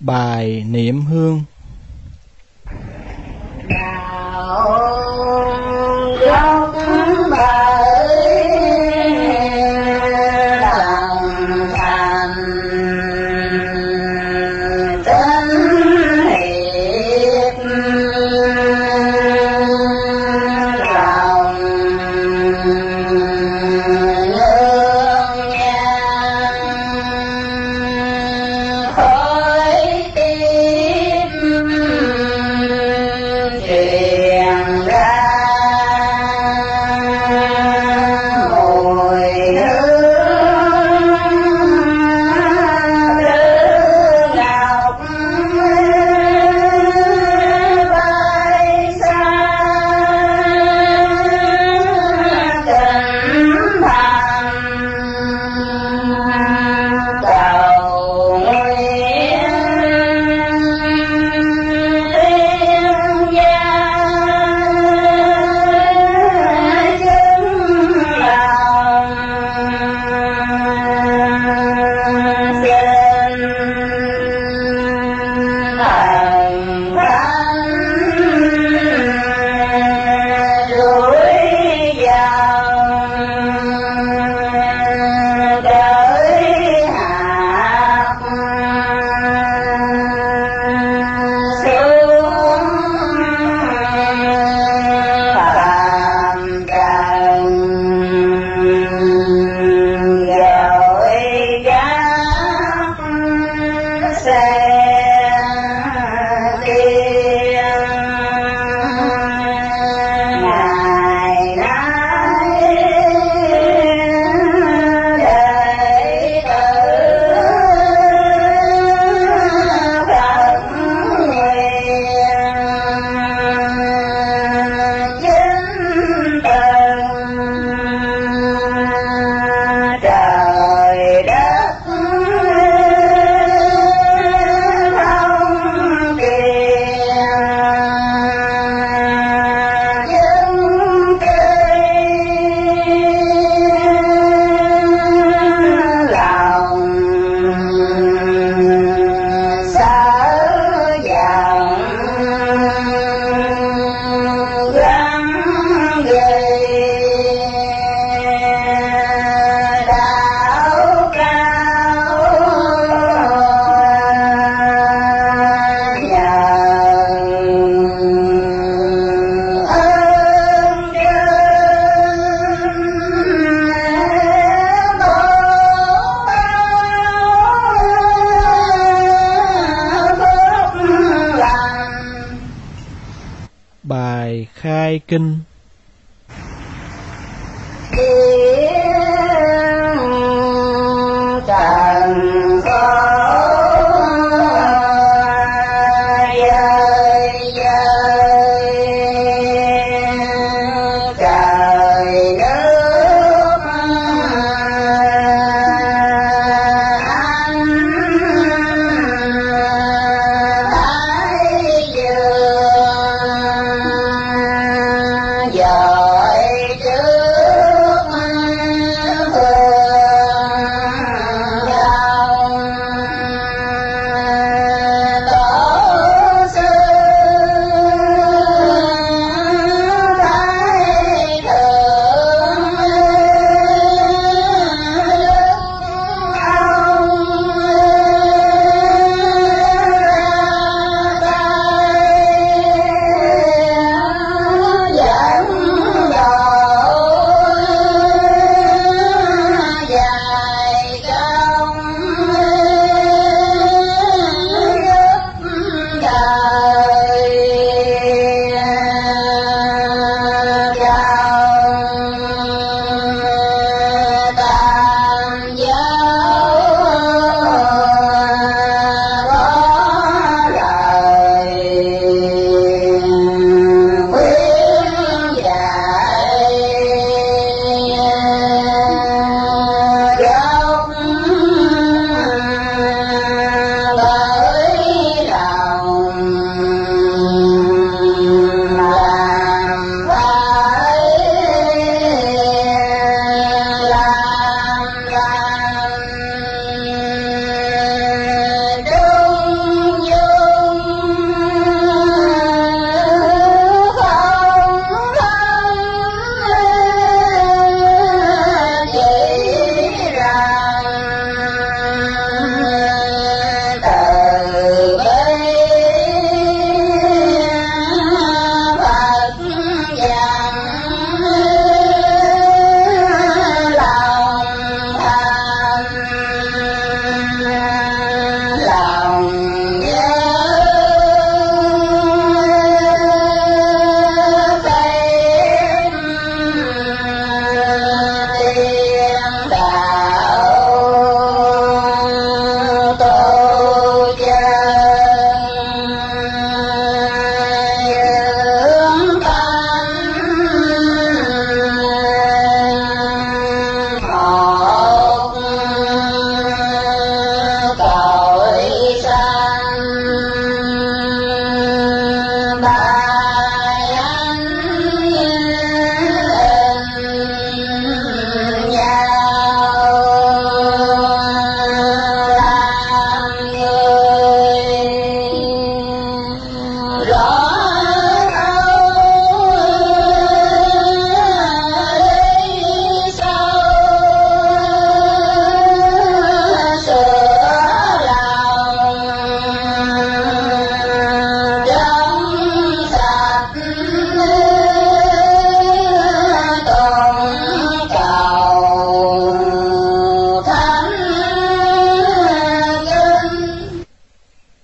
Bài niệm hương.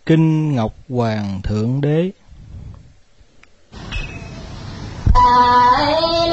Kinh Ngọc Hoàng Thượng Đế. Đại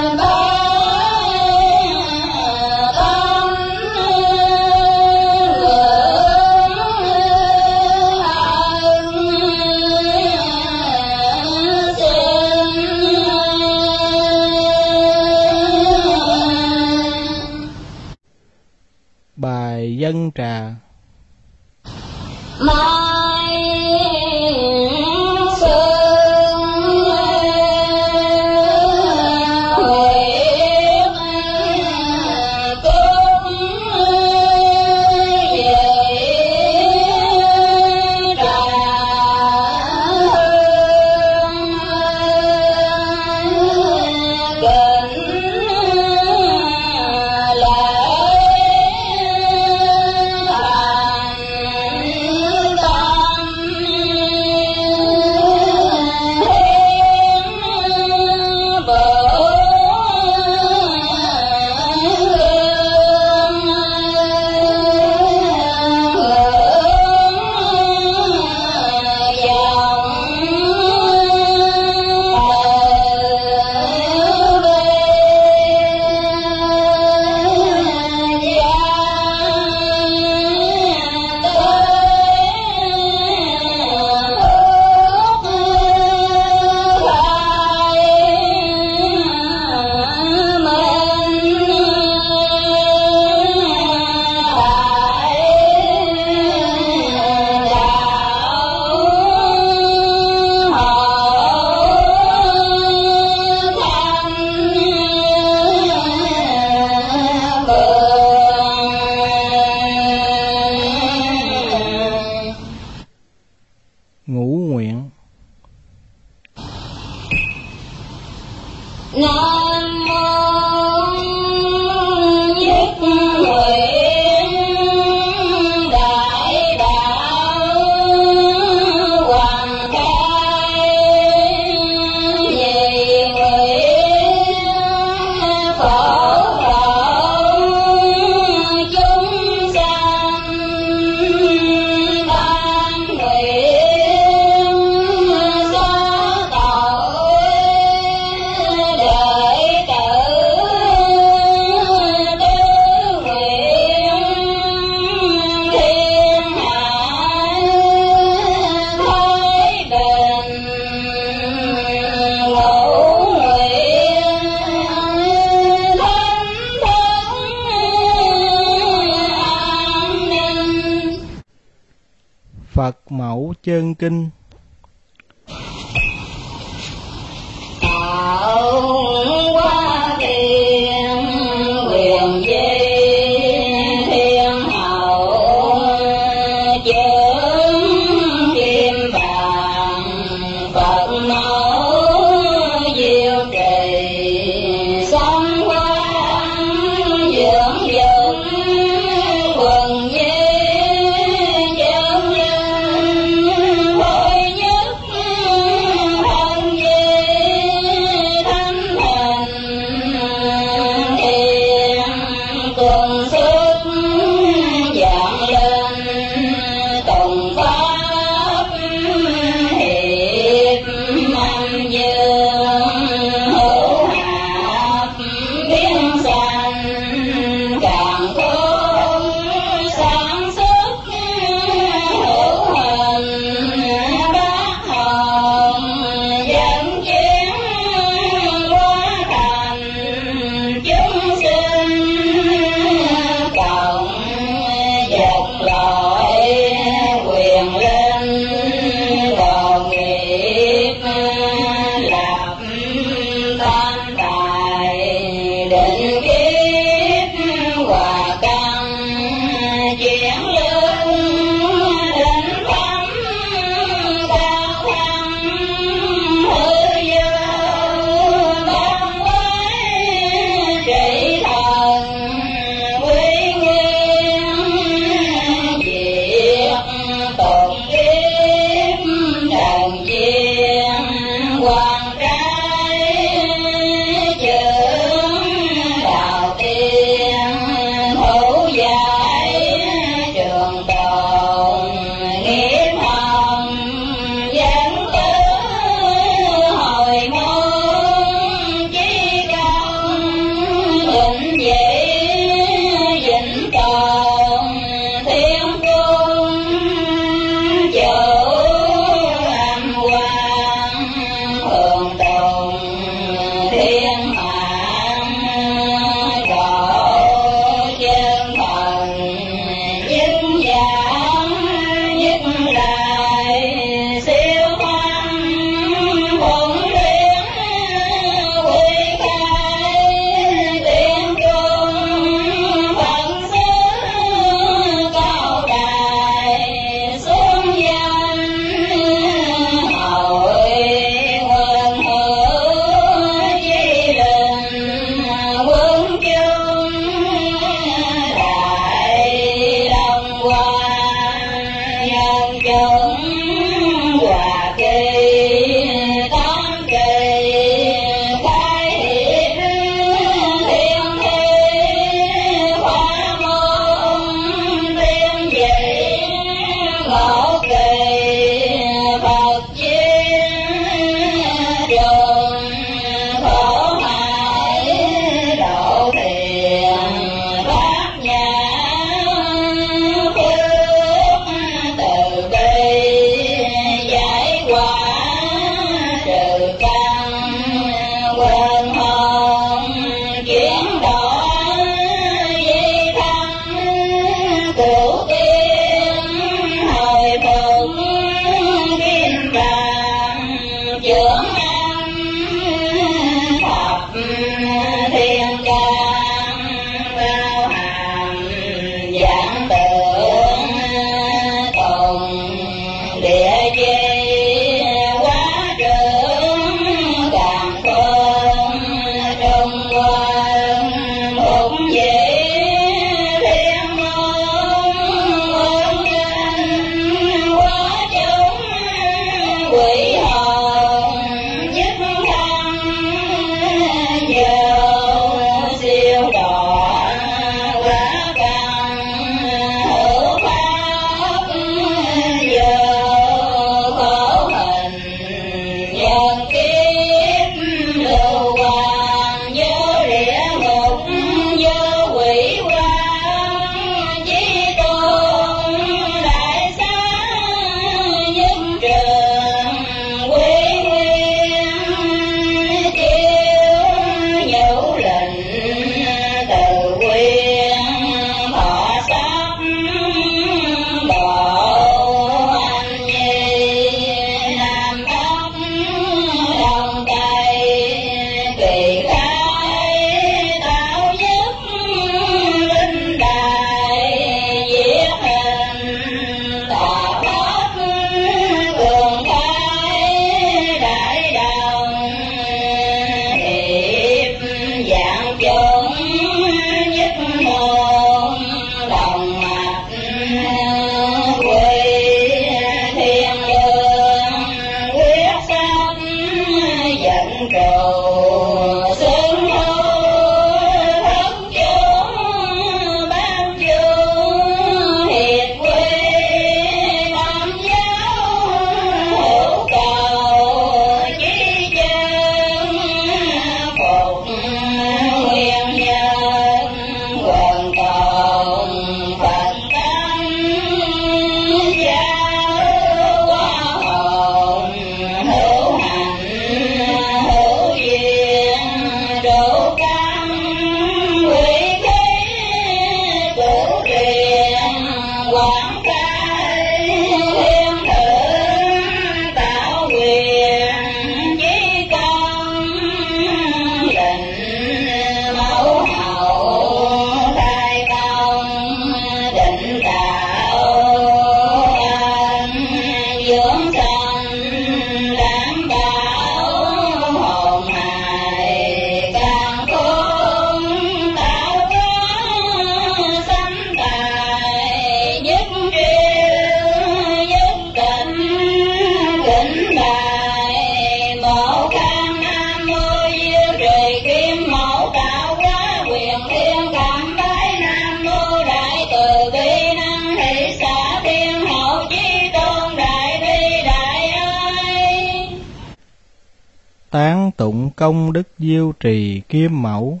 đức diêu trì kim mẫu.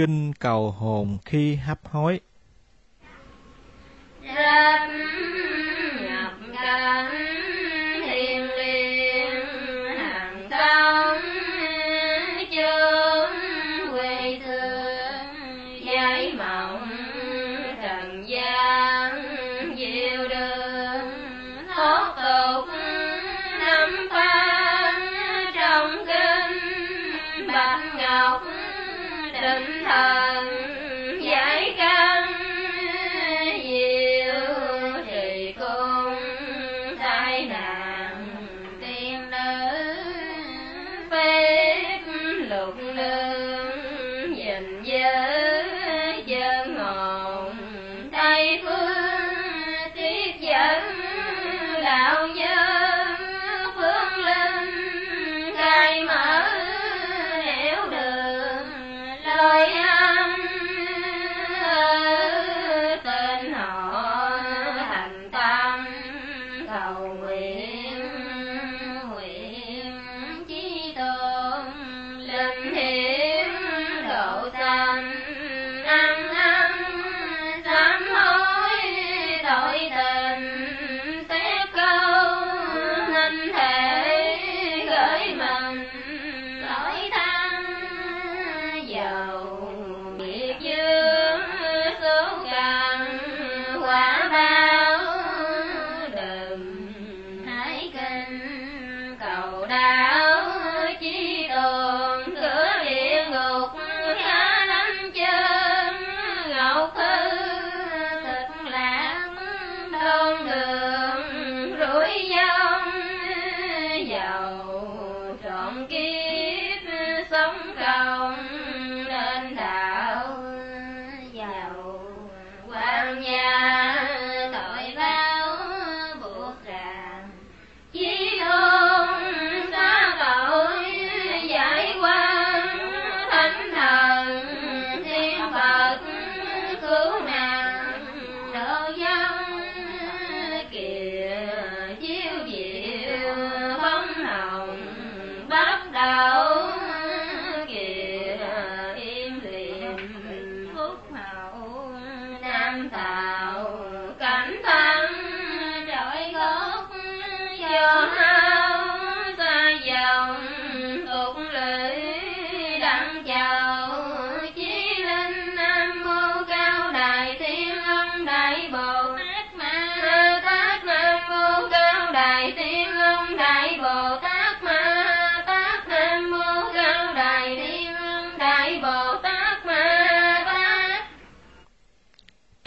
kinh cầu hồn khi hấp hối.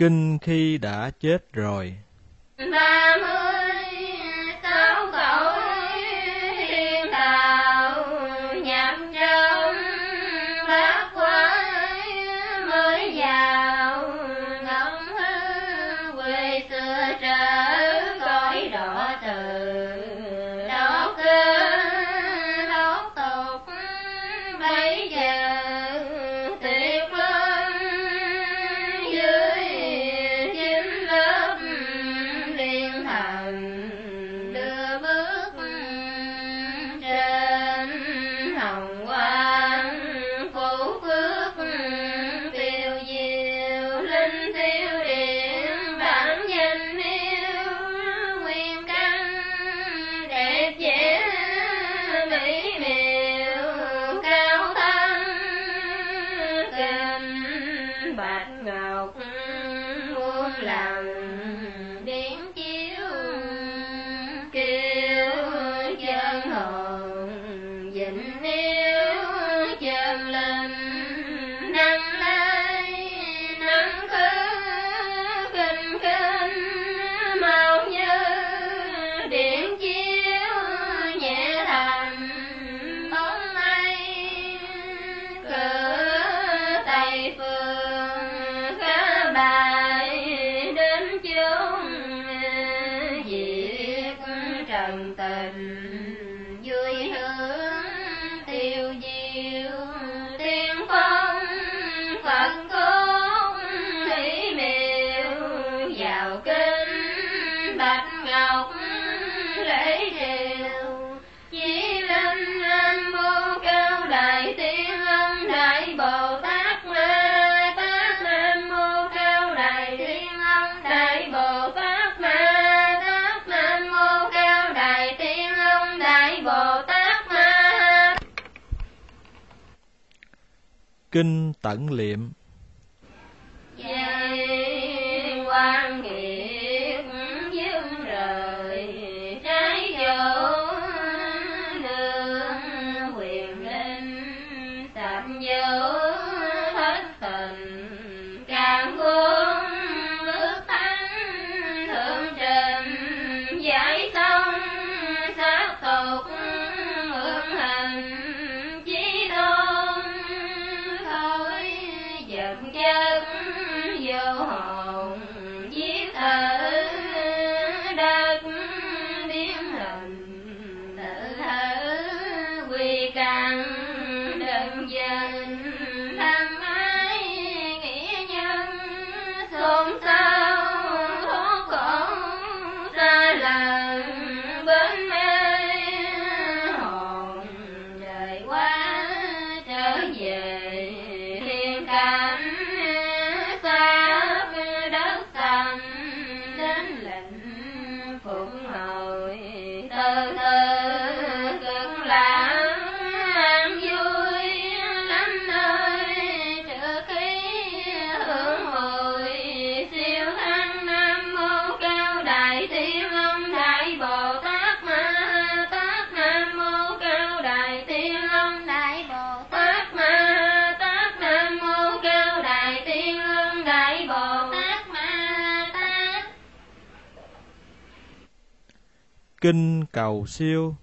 kinh khi đã chết rồi. bạch ngọc lễ điều chỉ linh nam mô cao đại tiên ân đại bồ tát ma tát nam mô cao đại tiên ân đại bồ tát ma tát nam mô cao đại tiên ân đại bồ tát ma. Kinh tận liệm kinh cầu siêu.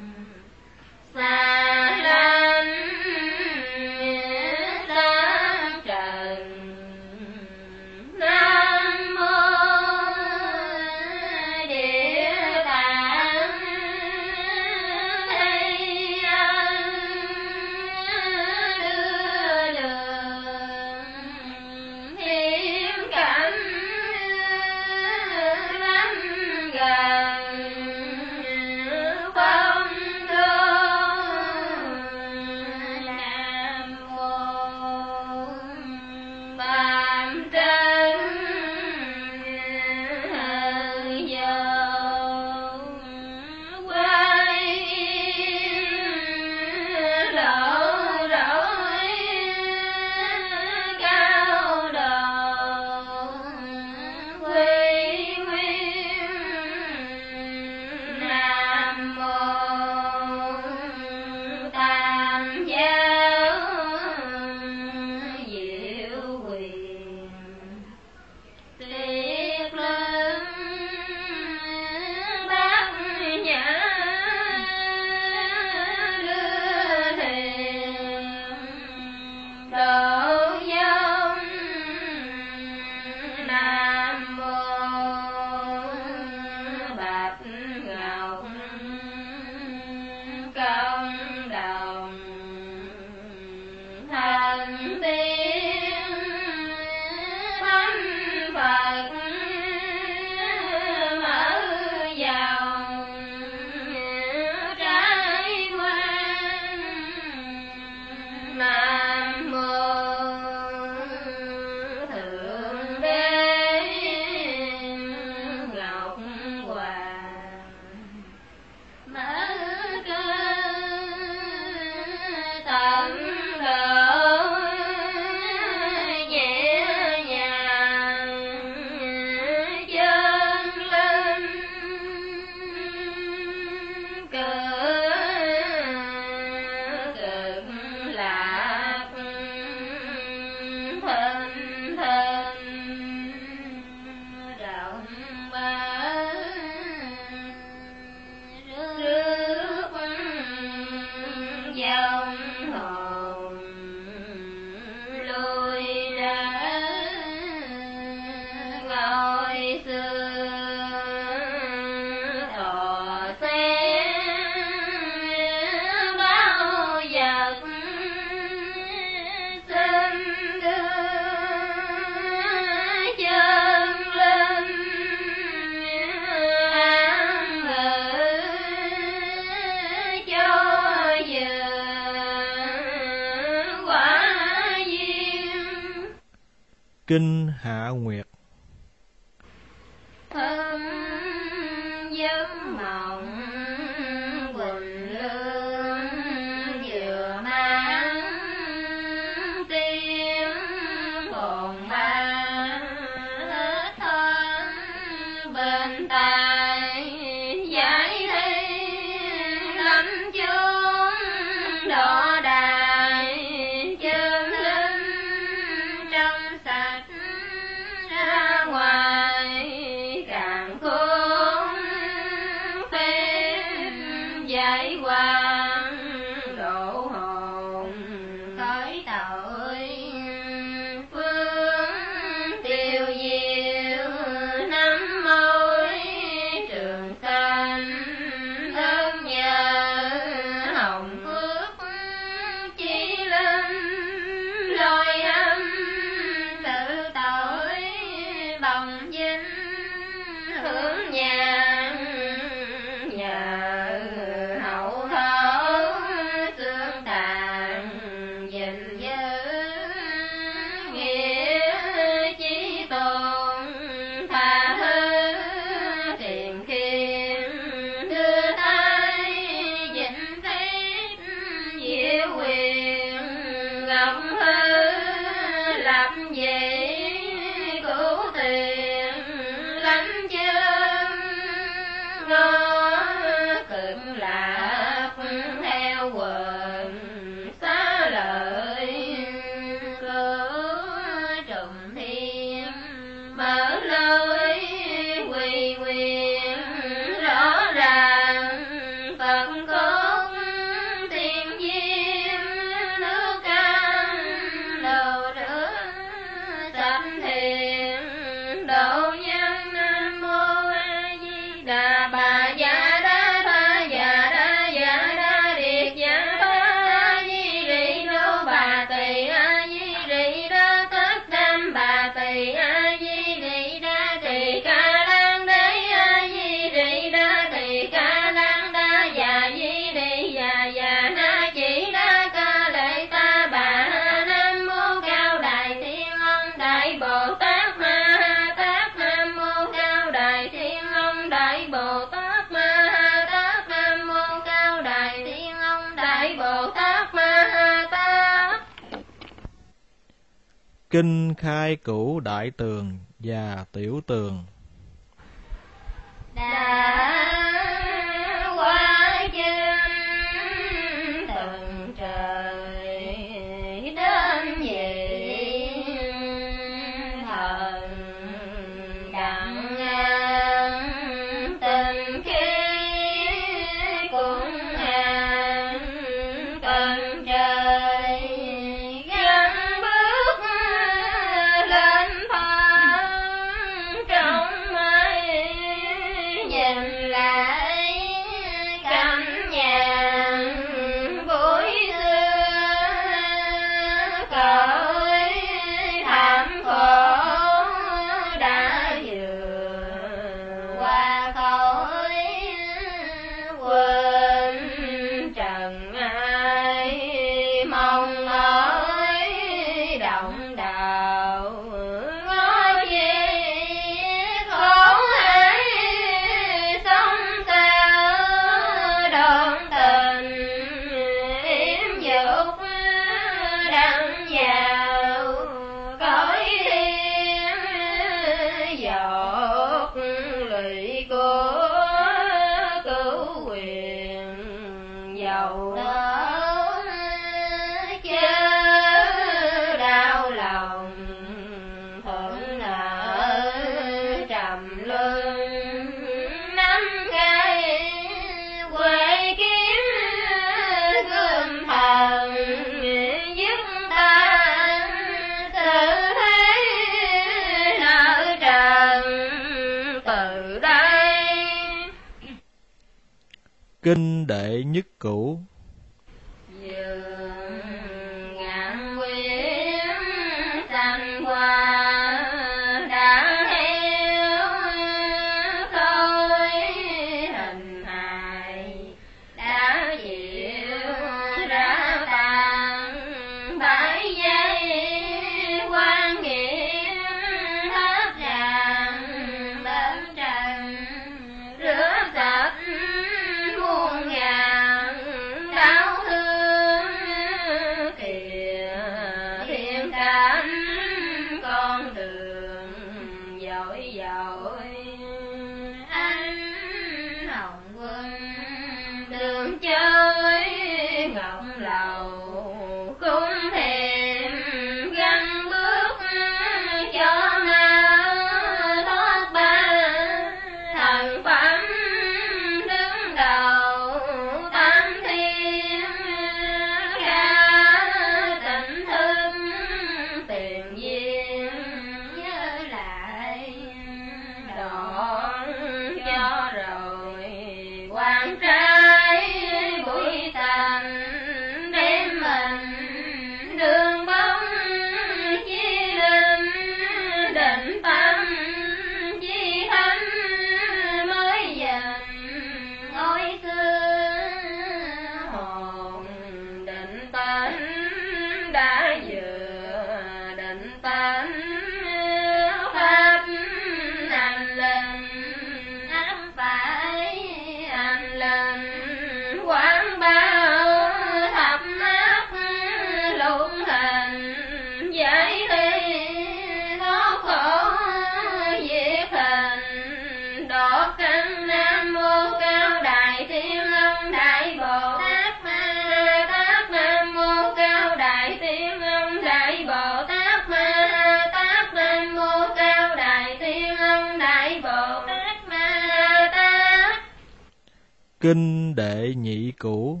Kinh Đệ Nhị Cửu.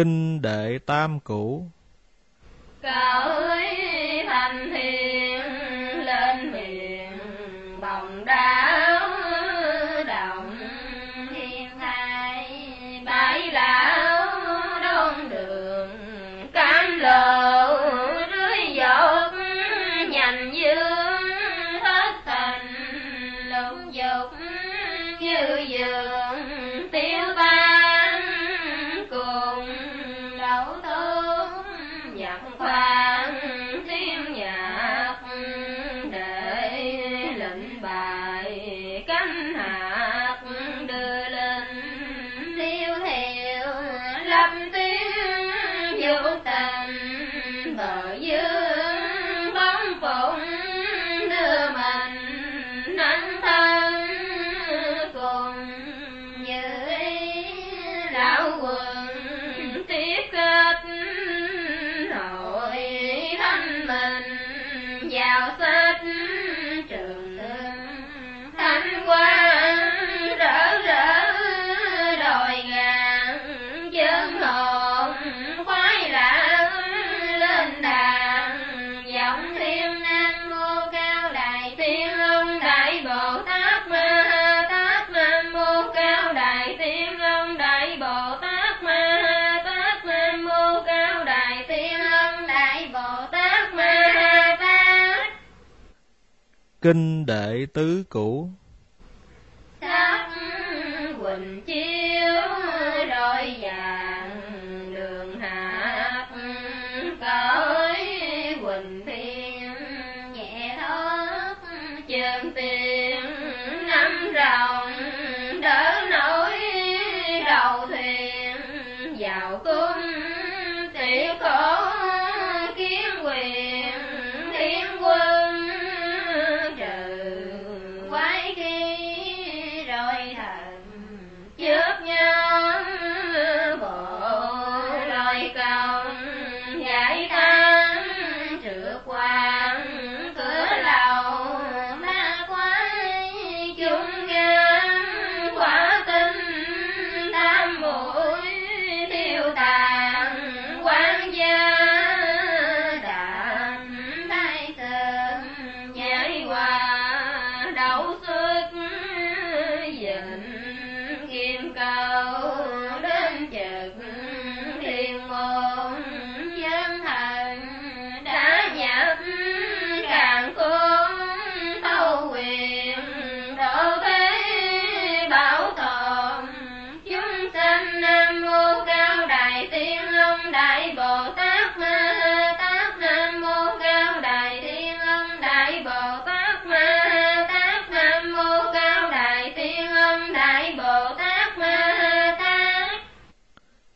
kinh đệ tam cửu. Cả ơi thành hiền kinh đệ tứ cũ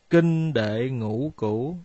kinh đệ ngũ cửu.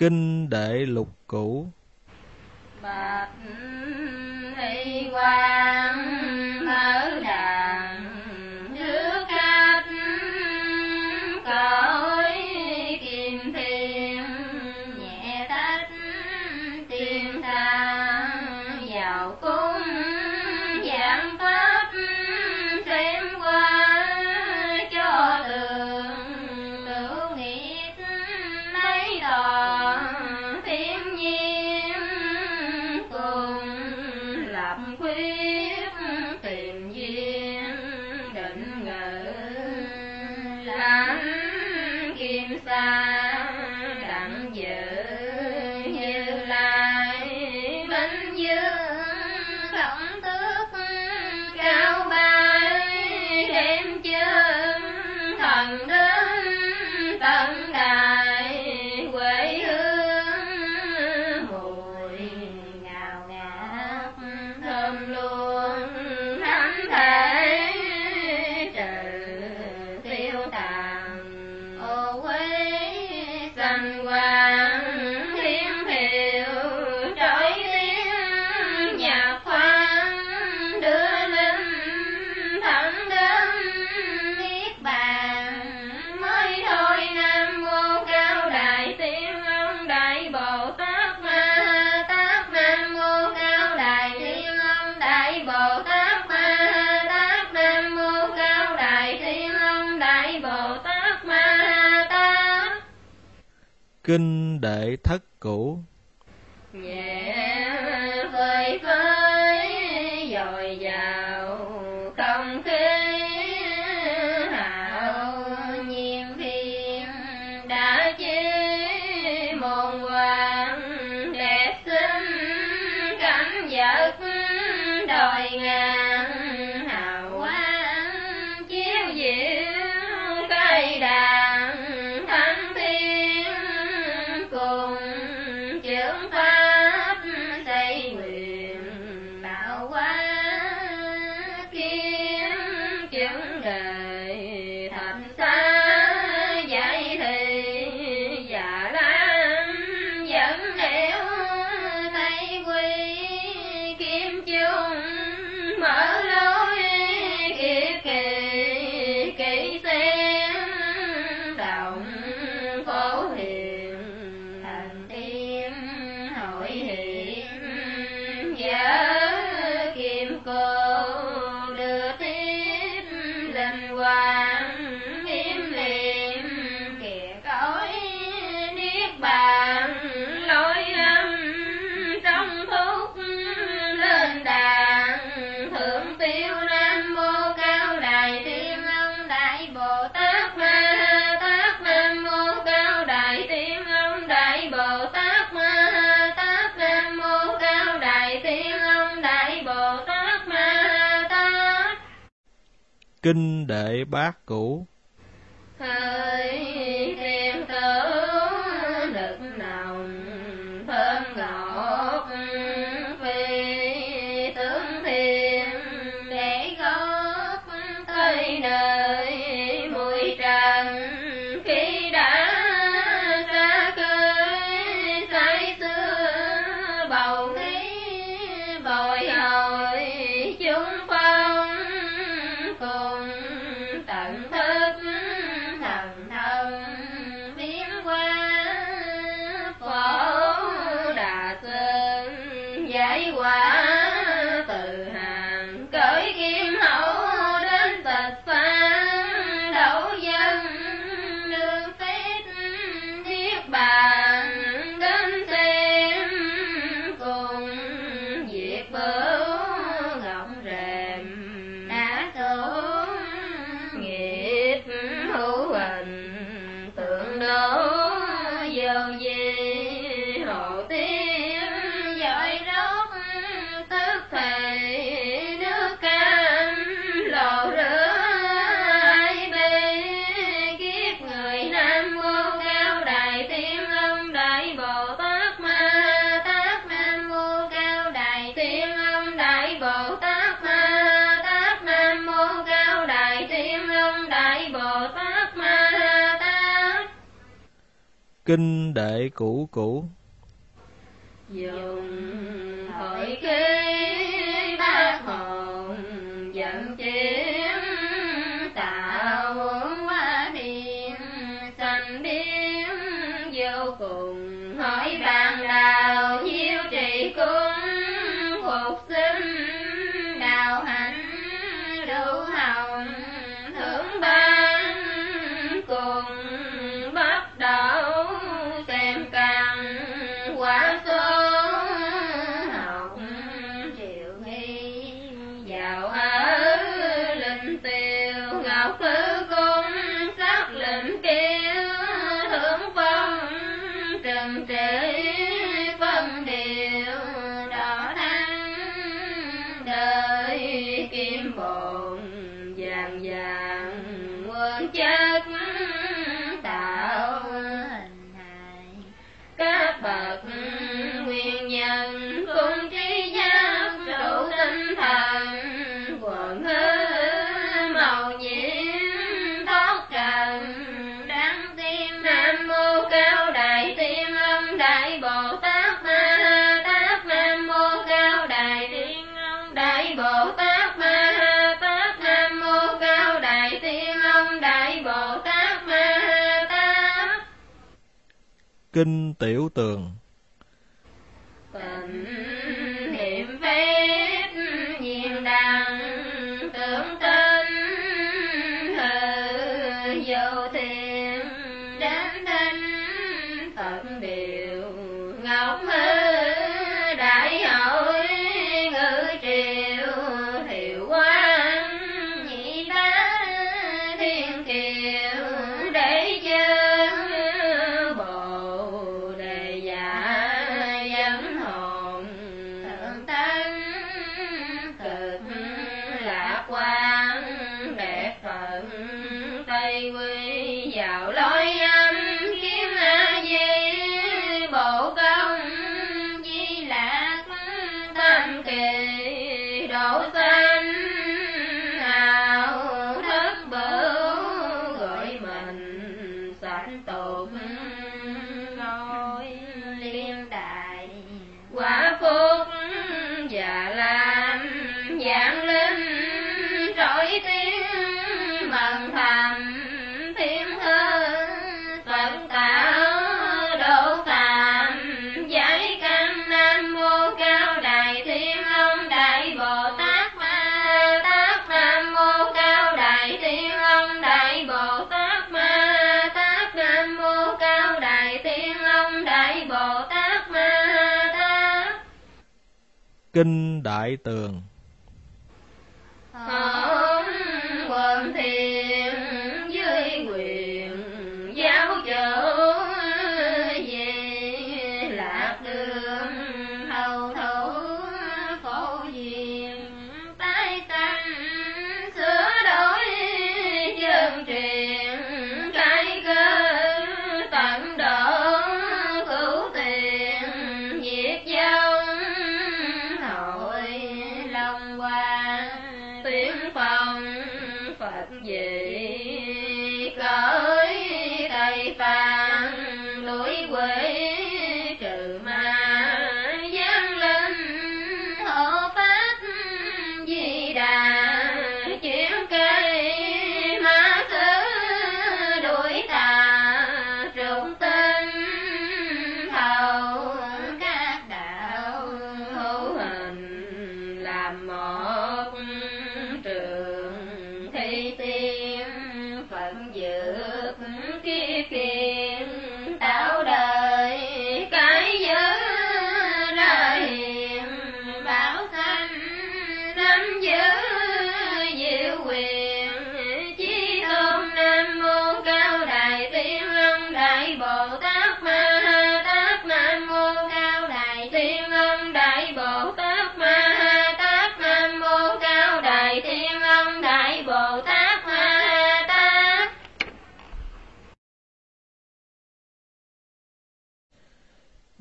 Kinh Đệ Lục Cửu. Kinh Đệ Thất cũ kinh đệ bát cũ kinh đệ cũ cũ dùng Kinh Tiểu Tường. Kinh Đại Tường.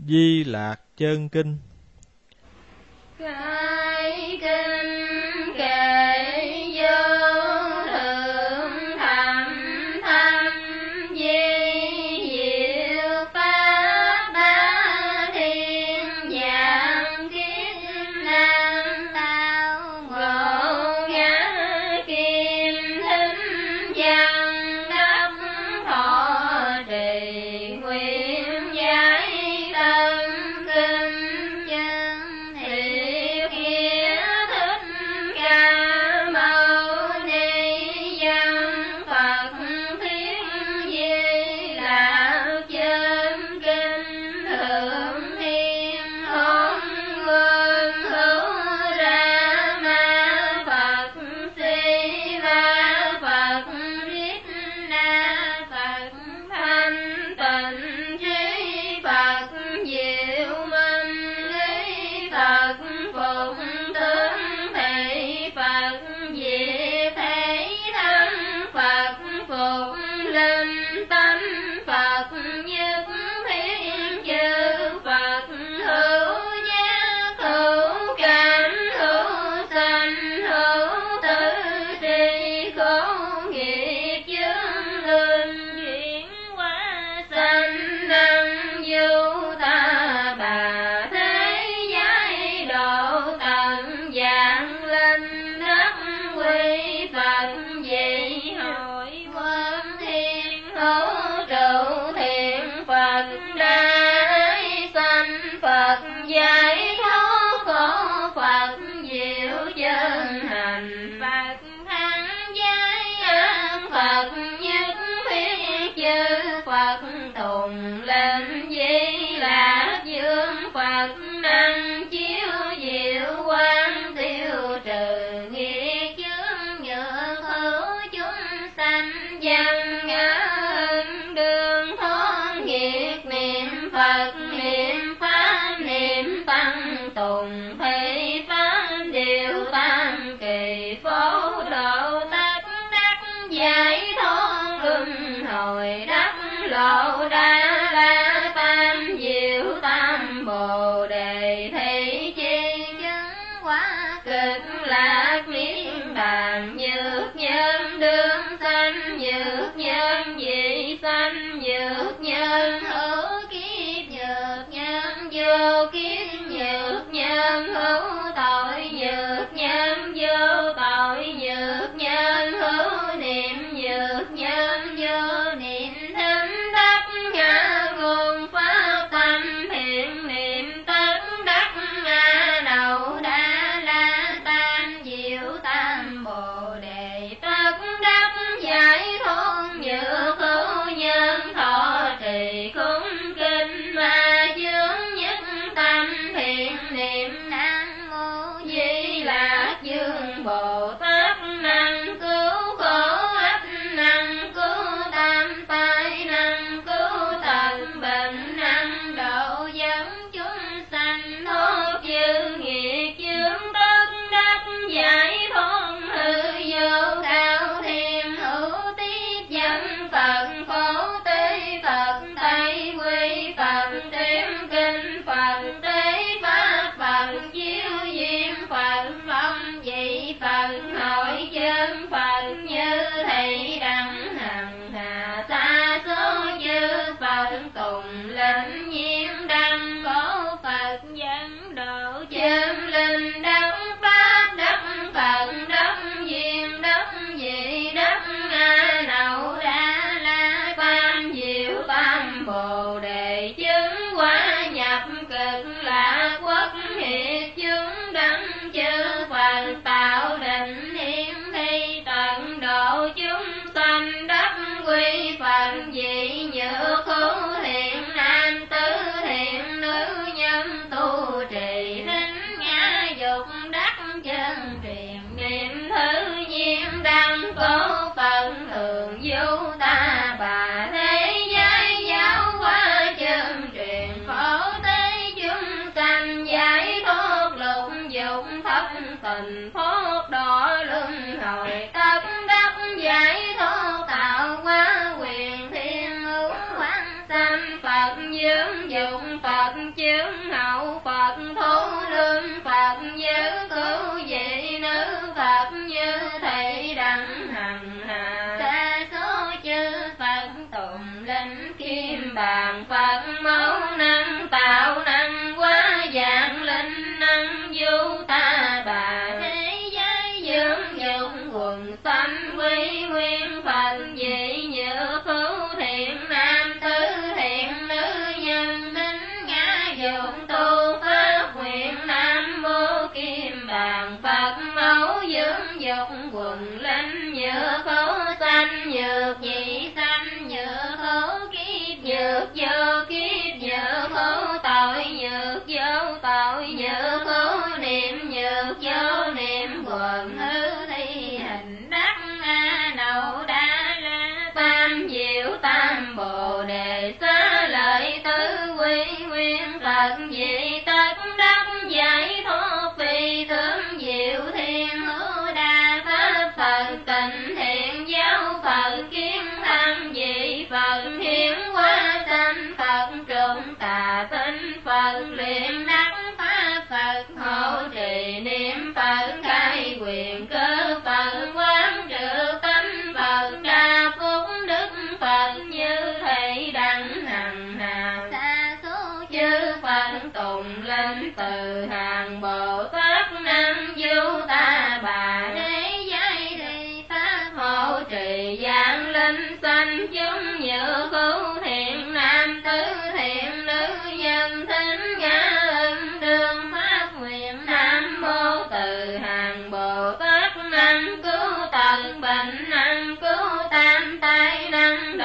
Di Lạc Chân Kinh.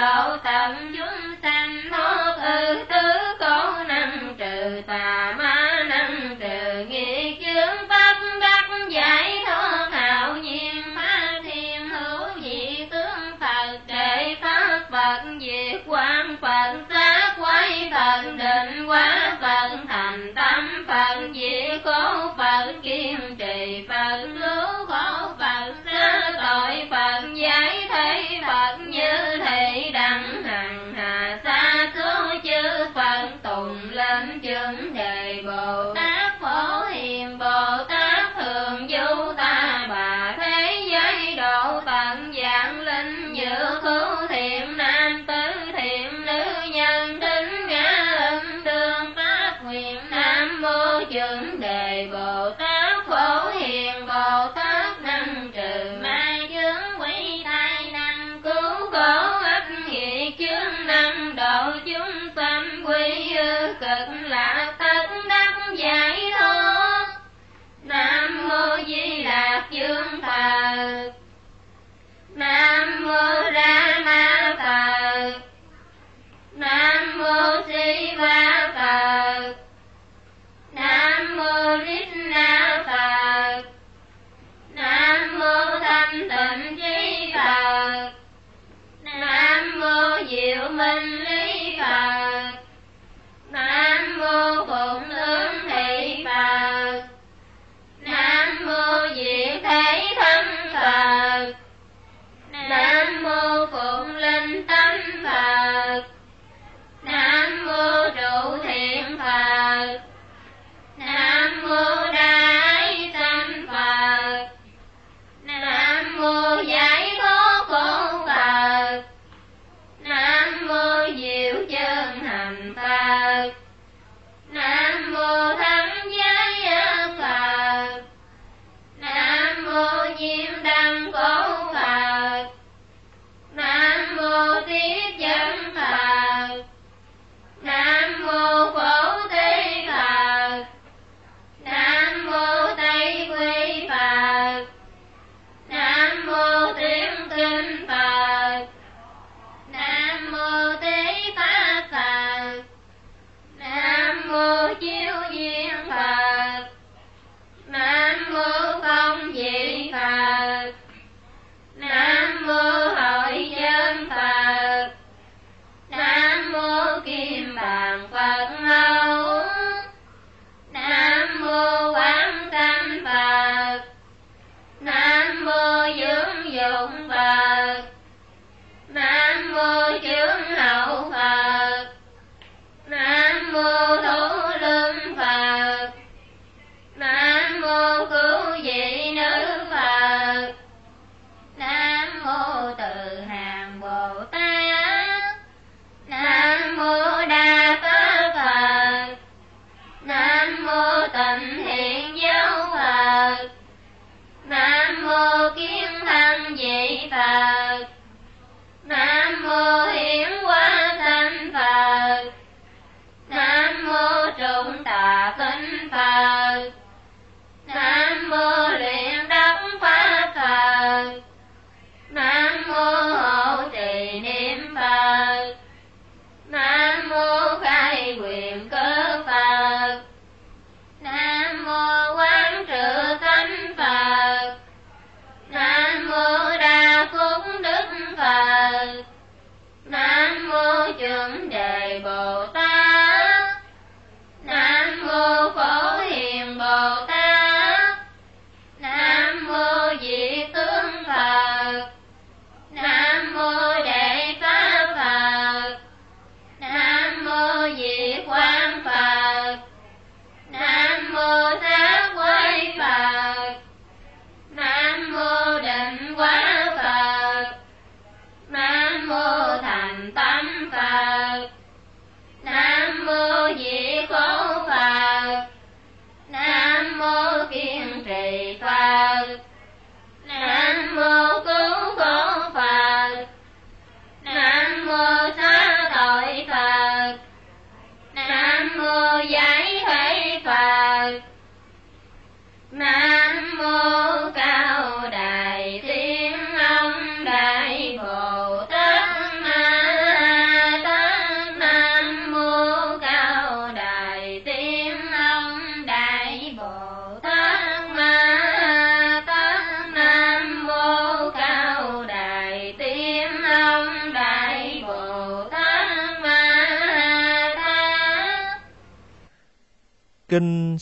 độ tận chúng sanh thoát ư tứ có năng trừ tà ma năng trừ nghiệp chướng pháp đắc, giải thoát hạo nhiên pháp thiên hữu dị tướng phật đệ pháp phật diệt quan phật xá quái phật, định quá phật thành tâm phật, diệt cố phật, kiên trì phật lưu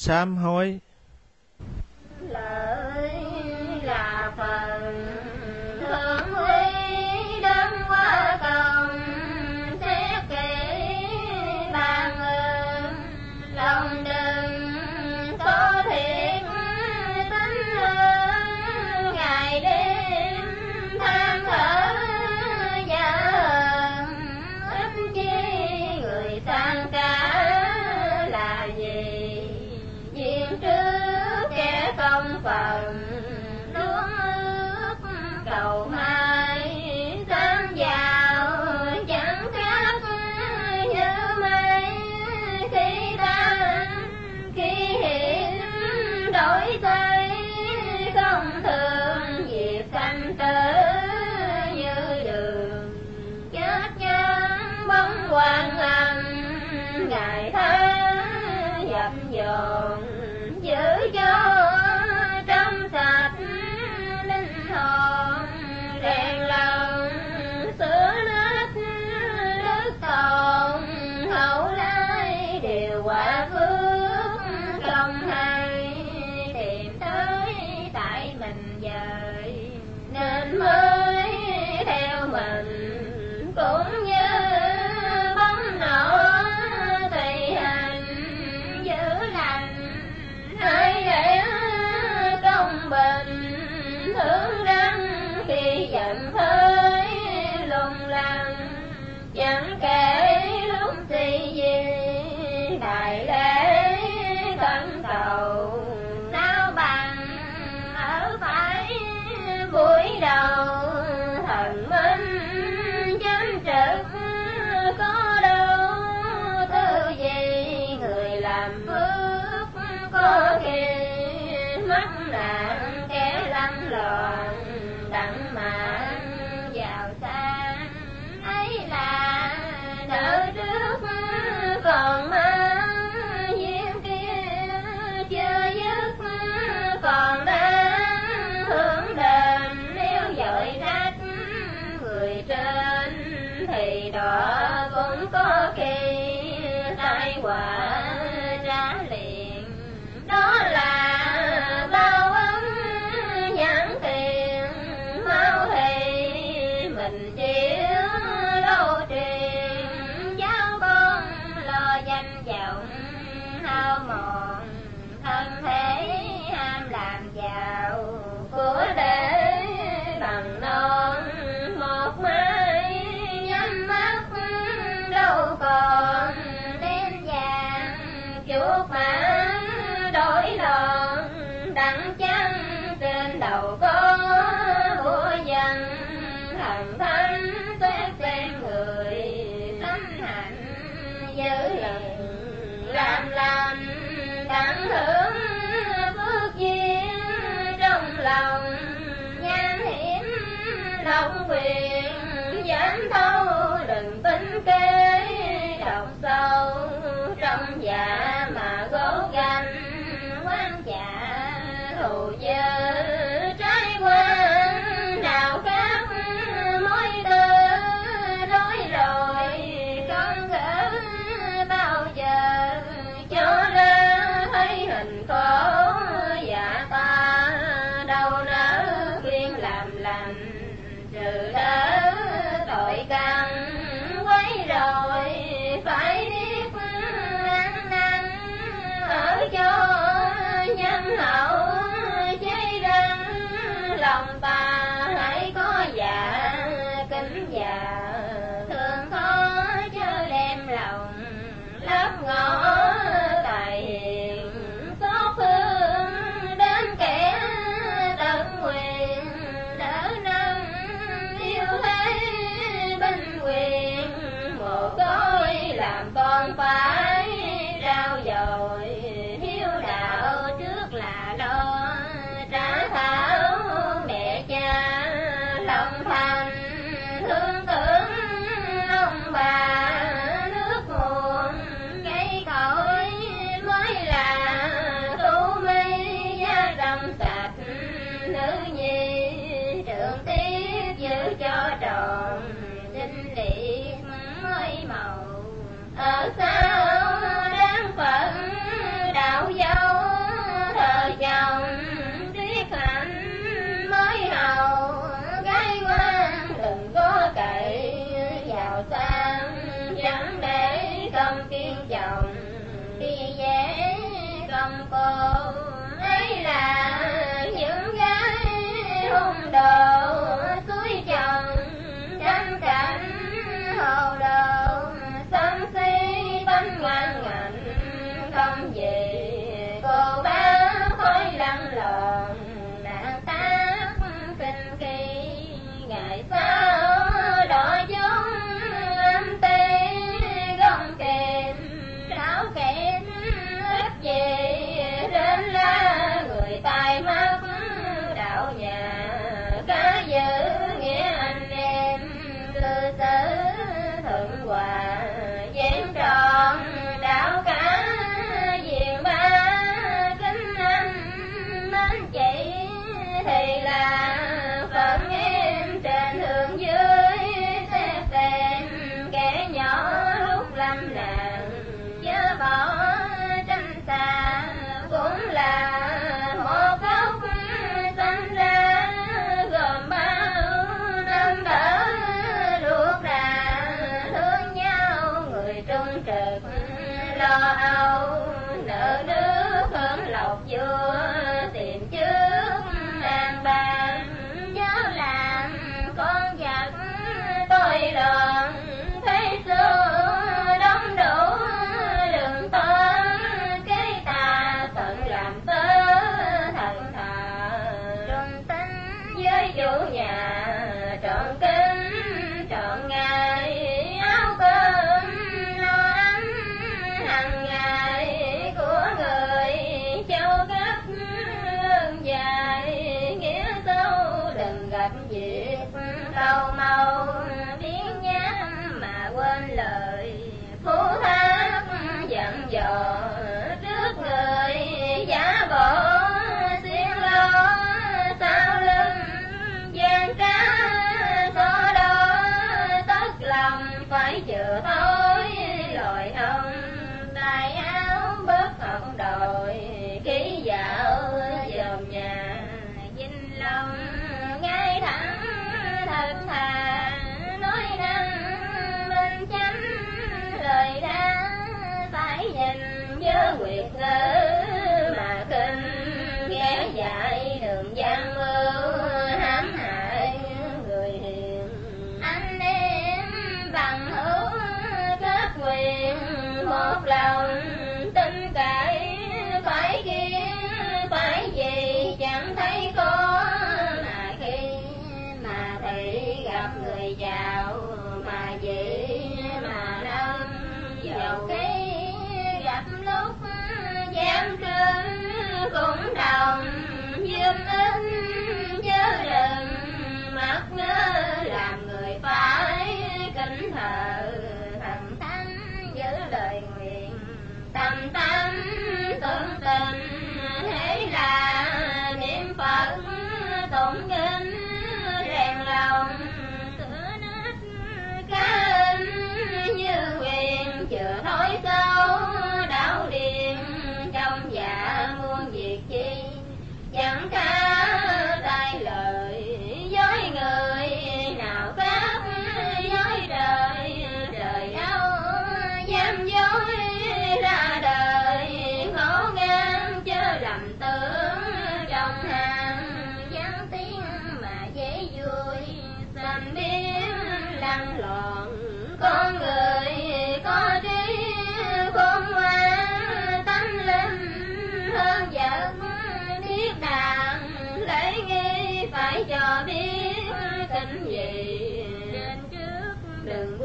sám hối thì đừng câu mau biến nhám mà quên lời. Phú thác giận dò trước người giả bộ xiên lo sao lưng. Gian trá có đó tất lòng phải chờ thôi. Lội ông tay áo bớt hận đội khí dạo dòm nhà vinh long thật thà. Nói năng bên chánh lời ra phải nhìn với quyệt ngữ mà kinh ghé dạy đường gian mưu hãm hại người hiền. Anh em bằng hữu kết quyền, một lòng tin cậy phải ghi dám trơn cũng đồng dương ích chớ đừng mất nhớ làm người phải kính thờ. Thần thánh giữ lời nguyện tâm tâm tưởng tình thế là niệm phật tụng kinh, rèn lòng sửa nát cá như huyền chờ thói sâu muôn việc chi? Chẳng ca tay lời. Dối người nào khác? Dối trời trời đâu dám dối ra đời. Khổ gan chớ lầm tưởng. Trong hàng gián tiếng mà dễ vui. Xanh biếm lăn lộn. Con người có trí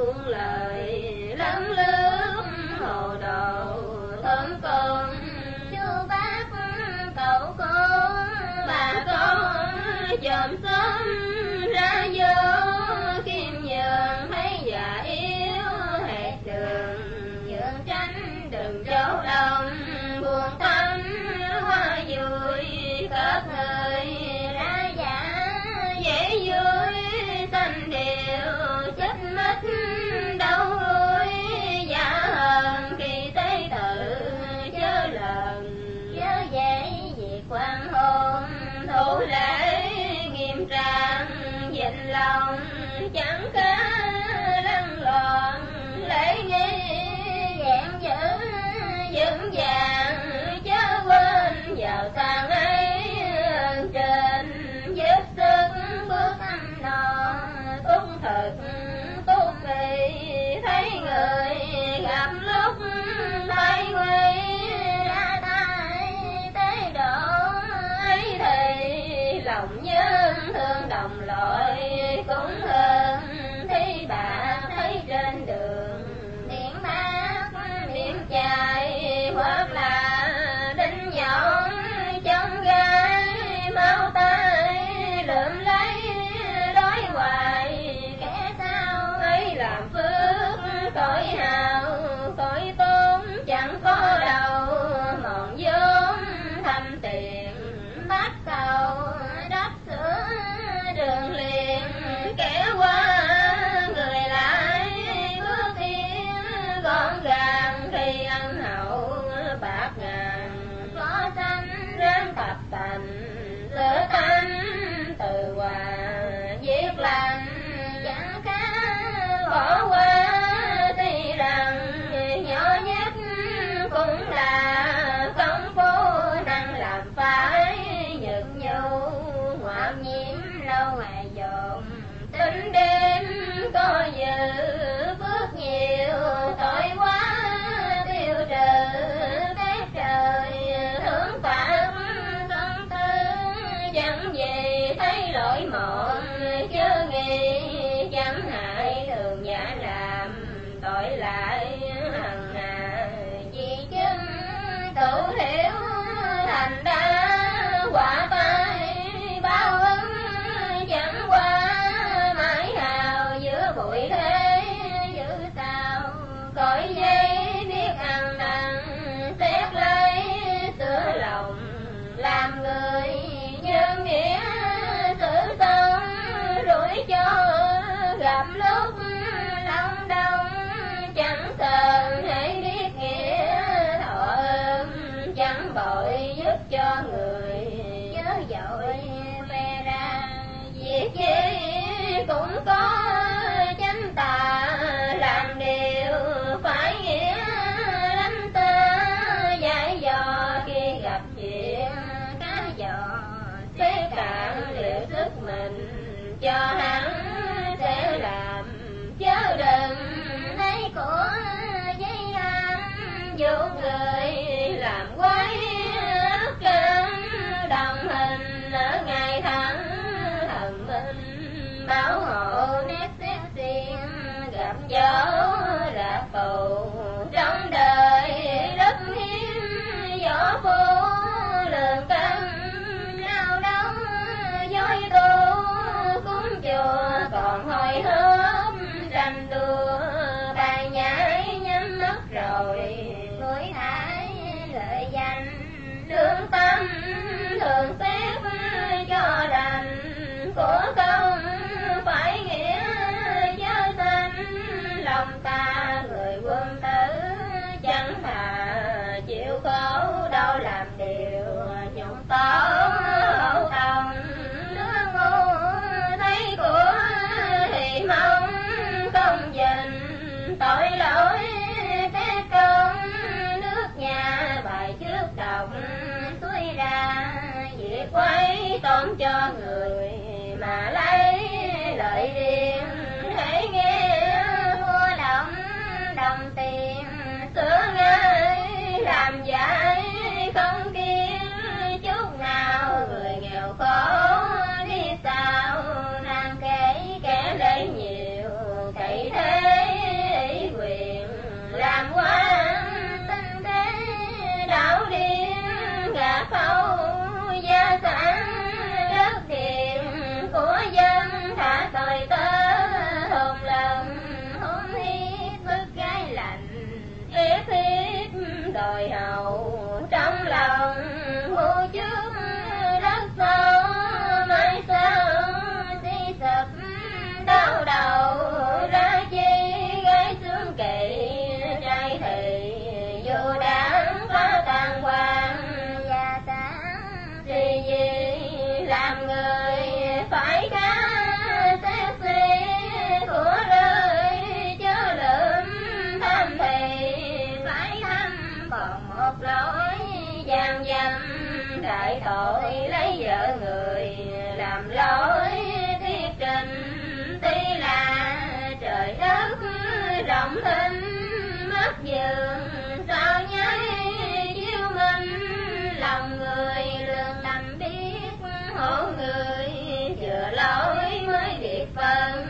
buông lời. Bỏ qua tuy rằng nhỏ nhất cũng là công phu năng làm phải nhật nhu ngoại nhiễm lâu ngày dồn. Tính đêm có dự bước nhiều, tội quá tiêu trừ các trời hướng phản công tư. Chẳng gì thấy lỗi mọn tự hiểu thành đa quả tay bao ứng chẳng qua mãi hào giữa bụi thế, giữ sao cõi dây biết ăn năn xét lấy sửa lòng làm người nhân nghĩa tử tâm rủi cho gặp lúc lòng đau. Bội giúp cho người. Chớ dội mê ra, việc gì cũng có chánh tà. Làm điều phải nghĩa lắm tơ, giải dò khi gặp chuyện cá dò mình, cho hắn sẽ làm. Chớ đừng lấy của dụ người làm quái ức cơm đồng hình ở ngày tháng thần minh. Bảo hộ nét xét xiên gặp gió là phù. Trong đời rất hiếm, gió phù lường cân. Lao đóng dối tu, cúng chùa còn hồi hớm tranh đua. Thường xét cho đành. Của công phải nghĩa cho tâm. Lòng ta người quân tử chẳng thà chịu khổ, đâu làm điều nhục tốt hậu tòng. Nước ngu thấy của thì mong không dình. Tội lỗi thế công, nước nhà bài trước đồng suối ra, việc quấy tóm cho người mà lấy lợi riêng hãy nghe mua động đồng tiền sửa ngay làm giải không kiếm chút nào người nghèo khổ khâu gia sản đất điền của dân thả tội tớ hồn lòng hôn hiếp bức gái lạnh ép hiếp đòi hậu trong lòng mua trước đất sâu mai sau đi sập đau đầu ra chi gái xuống kỳ trai thì dù đáng có tàn hoàng làm phải cá của đời chớ tham thì phải còn một lỗi gian dâm đại tội lấy vợ người làm lỗi trình. Là trời đất rộng sao nháy chiếu minh, lòng người hổ người, vừa lỗi mới biệt phân.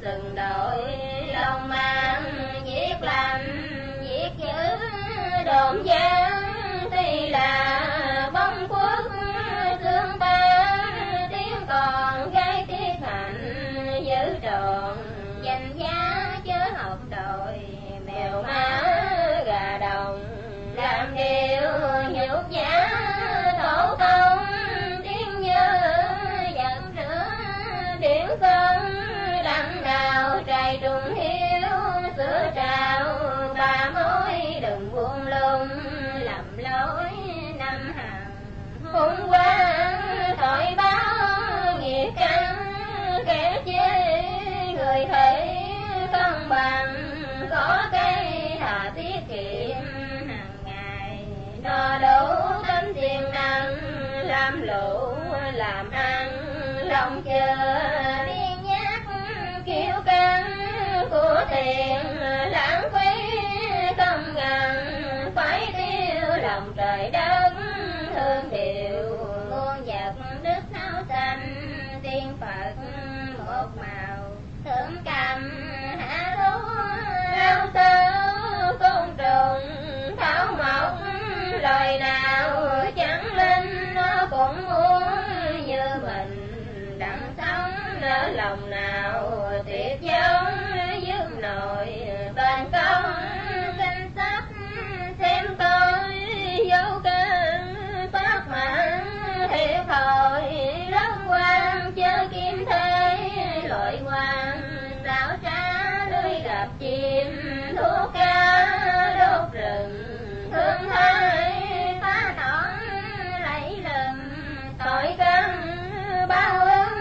Từng đội lòng mang giết làm giết giữ đồn gian tuy là nó đủ tính tiền năng, làm lũ làm ăn, lòng chờ. Đi nhát kiêu căng của tiền, lãng phí công ngàn phải tiêu lòng trời đất, thương điều muôn vật đức tháo xanh, tiên phật một màu. Thưởng cầm hạ đời nào chẳng linh nó cũng muốn như mình. Đặng sống ở lòng nào, tuyệt giống dương nội bàn công, kinh sách xem tôi, dấu căn phát mãn thiệt hồi rất quan chớ kim thế loại quan đảo trá lưới gặp chim, thuốc cá đốt rừng, thương thái. tội canh bao ứng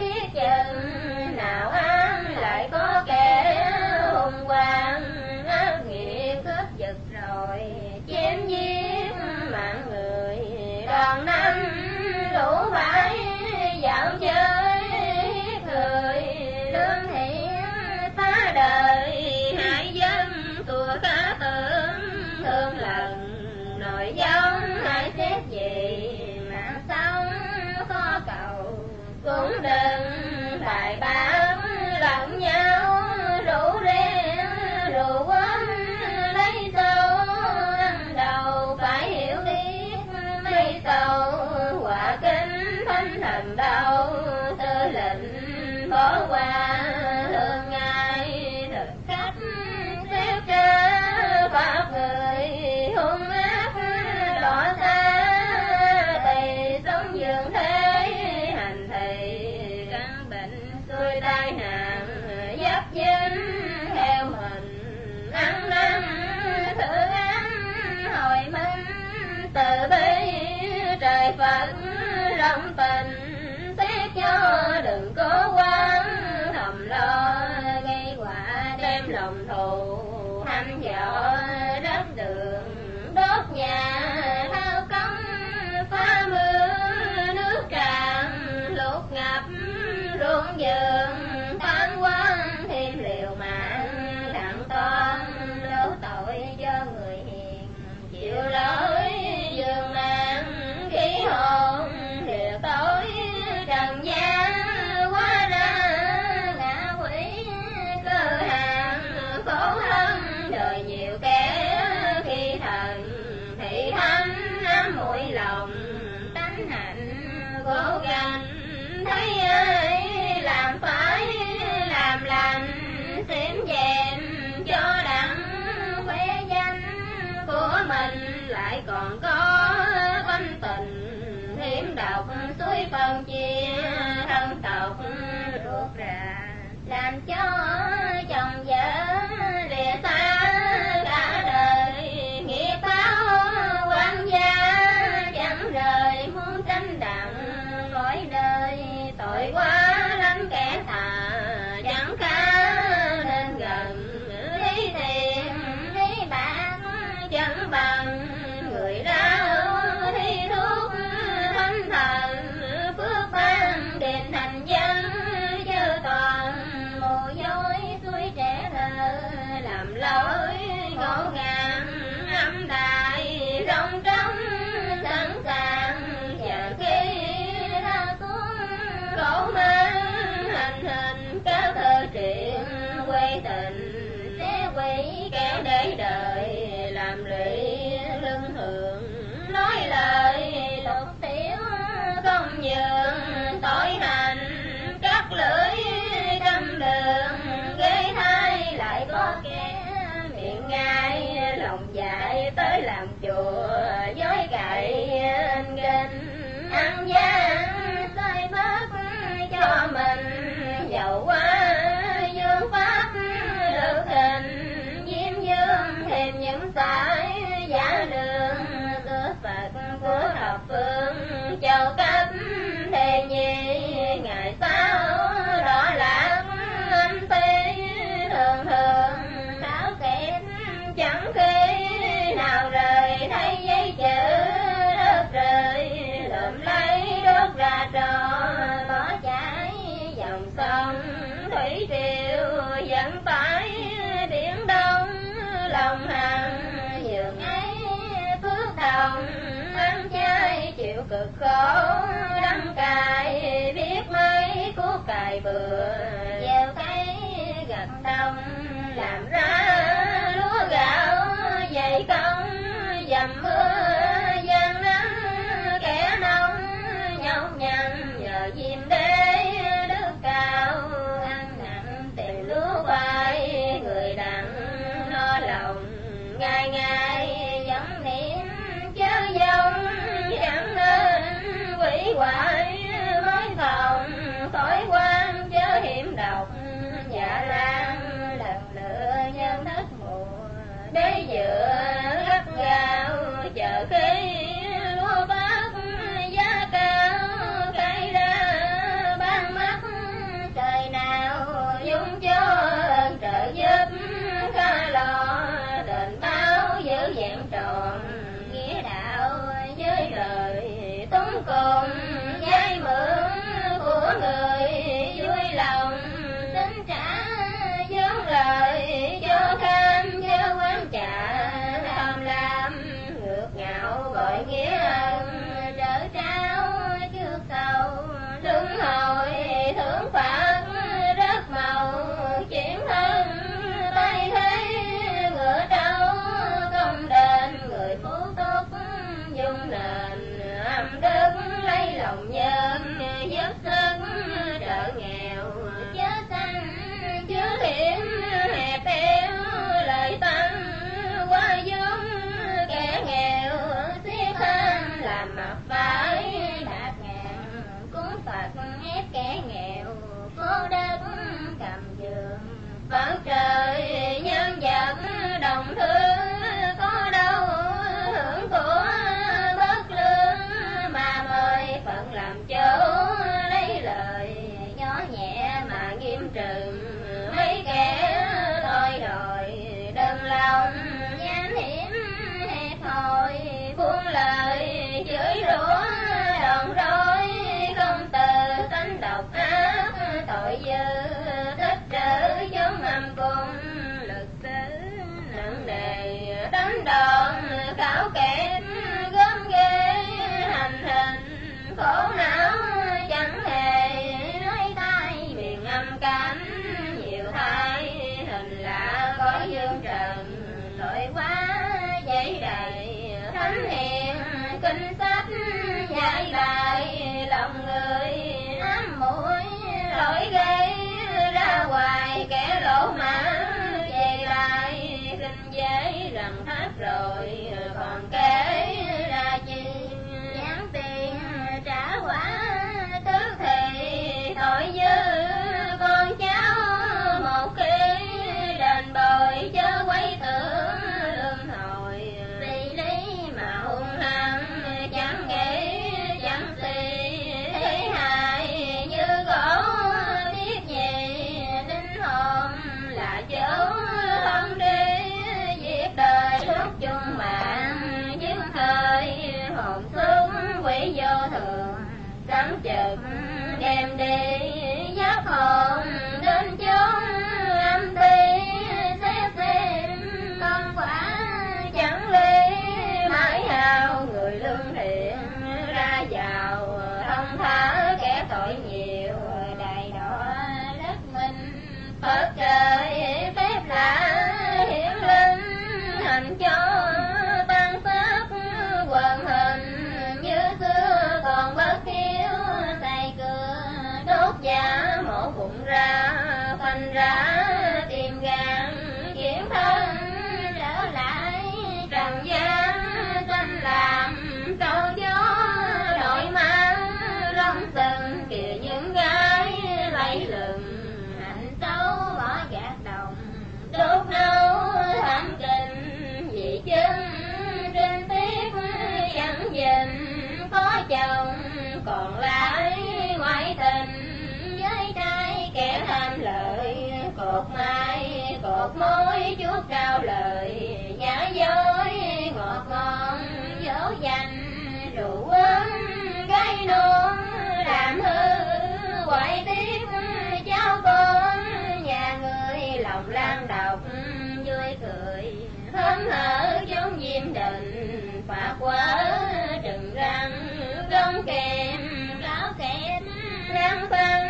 biết chừng nào ám lại có kẻ hùng quang ác nghiệp cướp giật rồi, chém giết mạng người. Đòn năm đủ phải dạo chơi hiếp người. Lương thiện phá đời, hại dân tùa cá tưởng thương lần nội giống hại xét về cũng đừng phải bám lẫn nhau. Rủ rê, rủ ấm, lấy sâu ăn đầu phải hiểu biết mấy sầu quả kính thánh thầm đầu, tư lệnh bỏ qua thường ngày thực khách xếp cha pháp người hung ác đỏ xa từ bi, trời phật rộng tình, xét cho đừng cố quán thầm lo, gây quả đem lòng thù, hăm dọ đất đường, đốt nhà, thao công phá mưa, nước tràn lụt ngập ruộng vườn. Tan quang thêm liều mạng, đặng toan đổ tội cho người hiền, chịu lỗi hồn. Liều tối trần gian quá ra ngã quỷ cơ hàng. Khổ thân đời nhiều kẻ khi thần thị thánh ám mũi lòng. Tánh hạnh cố gắng thấy ai làm phải làm lành. Xém dèm cho đặng khỏe danh của mình lại còn có quanh tình hiểm độc, suối phân chia, thân tộc ruột rà. Làm cho chồng vợ lìa xa, cả đời nghiệp báo quan gia. Chẳng rời muốn tranh đặng, mỗi đời tội quá lắm kẻ thà. Chẳng khá nên gần, lý thiện, lý bạc, chẳng bằng thành dân chớ toàn mồ dối suối trẻ thơ, làm lỗi ngộ ngàn âm đại rong trống sẵn sàng. Chờ khi ra xuống, khổ mang hành hình các thơ truyện, quê tình sẽ quỷ kéo để đời. Không nhường tội hành, cắt lưỡi trăm đường, ghế thay lại có kẻ miệng ngay lòng dại tới làm chùa, dối cậy anh kinh. Ăn gian sai bớt cho mình, giàu quá dương pháp được hình, diêm dương thêm những sải giả đường phật của thập phương châu cấp thề nhi ngày sau đó là âm ti thường thường tháo kẹp chẳng khi nào rời thấy giấy chữ đất rời lượm lấy đốt ra trò bỏ chảy dòng sông thủy triều dẫn tới biển đông lòng hằng phước ăn chay chịu cực khổ đắng cài biết mấy cuốc cài bừa. Gieo cái gặt đồng làm ra lúa gạo, dày công, dầm mưa, gian nắng, kẻ nông nhọc nhằn, nhờ diêm đế, đức cao. Ăn nặng tìm lúa khoai người đặng lo lòng, ngày ngày vẫn niệm chớ dông chẳng nên quỷ hoại mới phòng khỏi quan chớ hiểm độc dạ lan lần lựa khổ não, chẳng hề nói tay miền âm cảm nhiều thay hình lạ có dương trần. Tội quá dãy đầy thánh hiền, kinh sách giải bài, lòng người ám mũi lỗi gây ra hoài kẻ lỗ mã về lại kinh giấy rằng hết rồi, còn kể quỷ vô thường. Cắm chừng, đem đi giác hồn đến chốn âm ti. Xét xem con quả chẳng ly mãi hào người lương thiện, ra vào thông thả kẻ tội nhiều. Đầy đỏ đất mình phật trời phép lạ. Ra phanh ra, tìm gan chuyển thân, trở lại trần gian. Sanh làm câu gió đội mang rong sừng kìa những gái lấy lừng. Hạnh xấu bỏ gạt đồng đốt nấu thảm kinh vì chân trên tiếp chẳng dình, có chồng còn lại ngoại tình. Với trai kẻ tham lợi, cột mai, cột mối, chuốt cao lời giả dối ngọt ngon dỗ dành rượu ấm, cái nôn làm hư quậy tiếc cháu con nhà người lòng lan độc vui cười, hớn hở giống diêm đình phạt quá trừng răng gông kèm, ráo kẹt nắng phân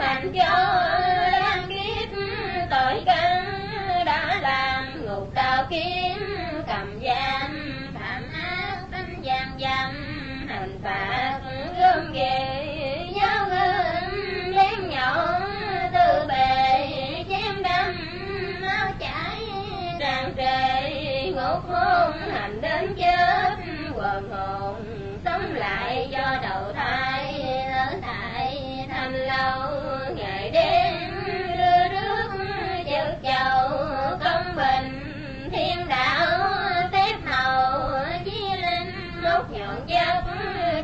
hành cho đang kiếp tội căn, đã làm ngục tàu kiếm cầm giam phạm ác, đánh giam giam hành phạt gom ghê, giáo gươm đếm nhậu từ bề, chém đâm máu chảy tràn trề, ngục hôn, hành đến chết, quần hồn sống lại cho đầu thai ở lâu, ngày đêm đưa rước chợt chầu, công bình, thiên đạo, phép hầu chí linh lúc nhọn chất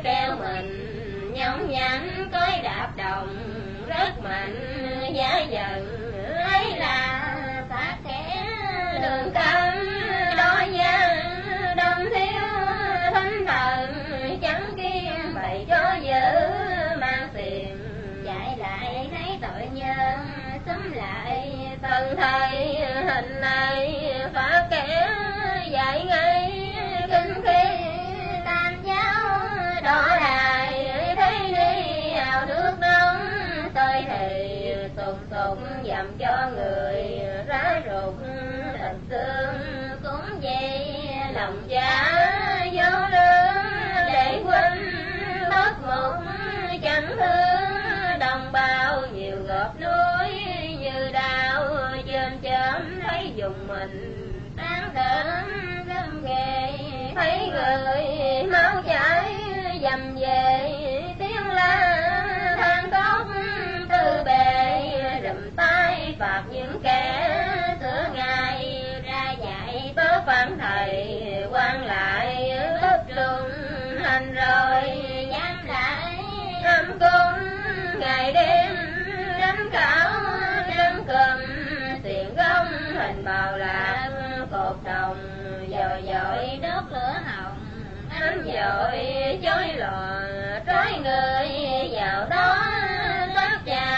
treo mình, nhõng nhảnh cối đạp đồng, rất mạnh, giá dần ấy là phát kẻ đường tâm, đo nhân đồng thiếu, thánh thần, chẳng kiên bày cho giữ tội nhân sống lại phần thầy hình này, phá kẻ dạy ngay. Kinh khi tam giáo đỏ đài, thấy đi hào nước nóng tôi thì sụp sụp dầm cho người rá rụt thịt xương cũng vậy lòng giá vô lương, để quên bất mục chẳng thương bao nhiều gợp núi như đau chơm chớm thấy dùng mình tán thở gâm ghê. Thấy người máu chảy dầm về, tiếng la than khóc tư bề. Rầm tay phạt những kẻ sửa ngày, ra dạy tớ phản thầy quan lại ướp luôn hành rồi. Dám lại năm cung ngày đêm đánh cảo đánh cầm xiềng gông, hình bào lạc, cột đồng, dồi dội đốt lửa hồng, ánh dội chói lò trói người vào đó đốt trà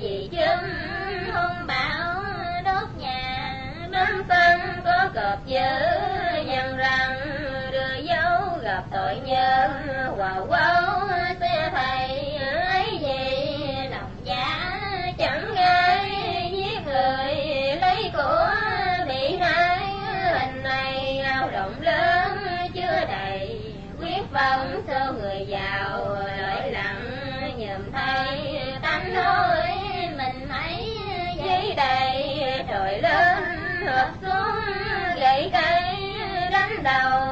vì chấm hung bão, đốt nhà, đám tân, có cọp dữ nhân răng, đưa dấu, gặp tội nhân, hòa quấu xe bóng sâu người giàu, lỗi lặng nhầm thay. Tánh nói mình mấy giấy đầy trời lớn hợp xuống gậy cây đánh đầu.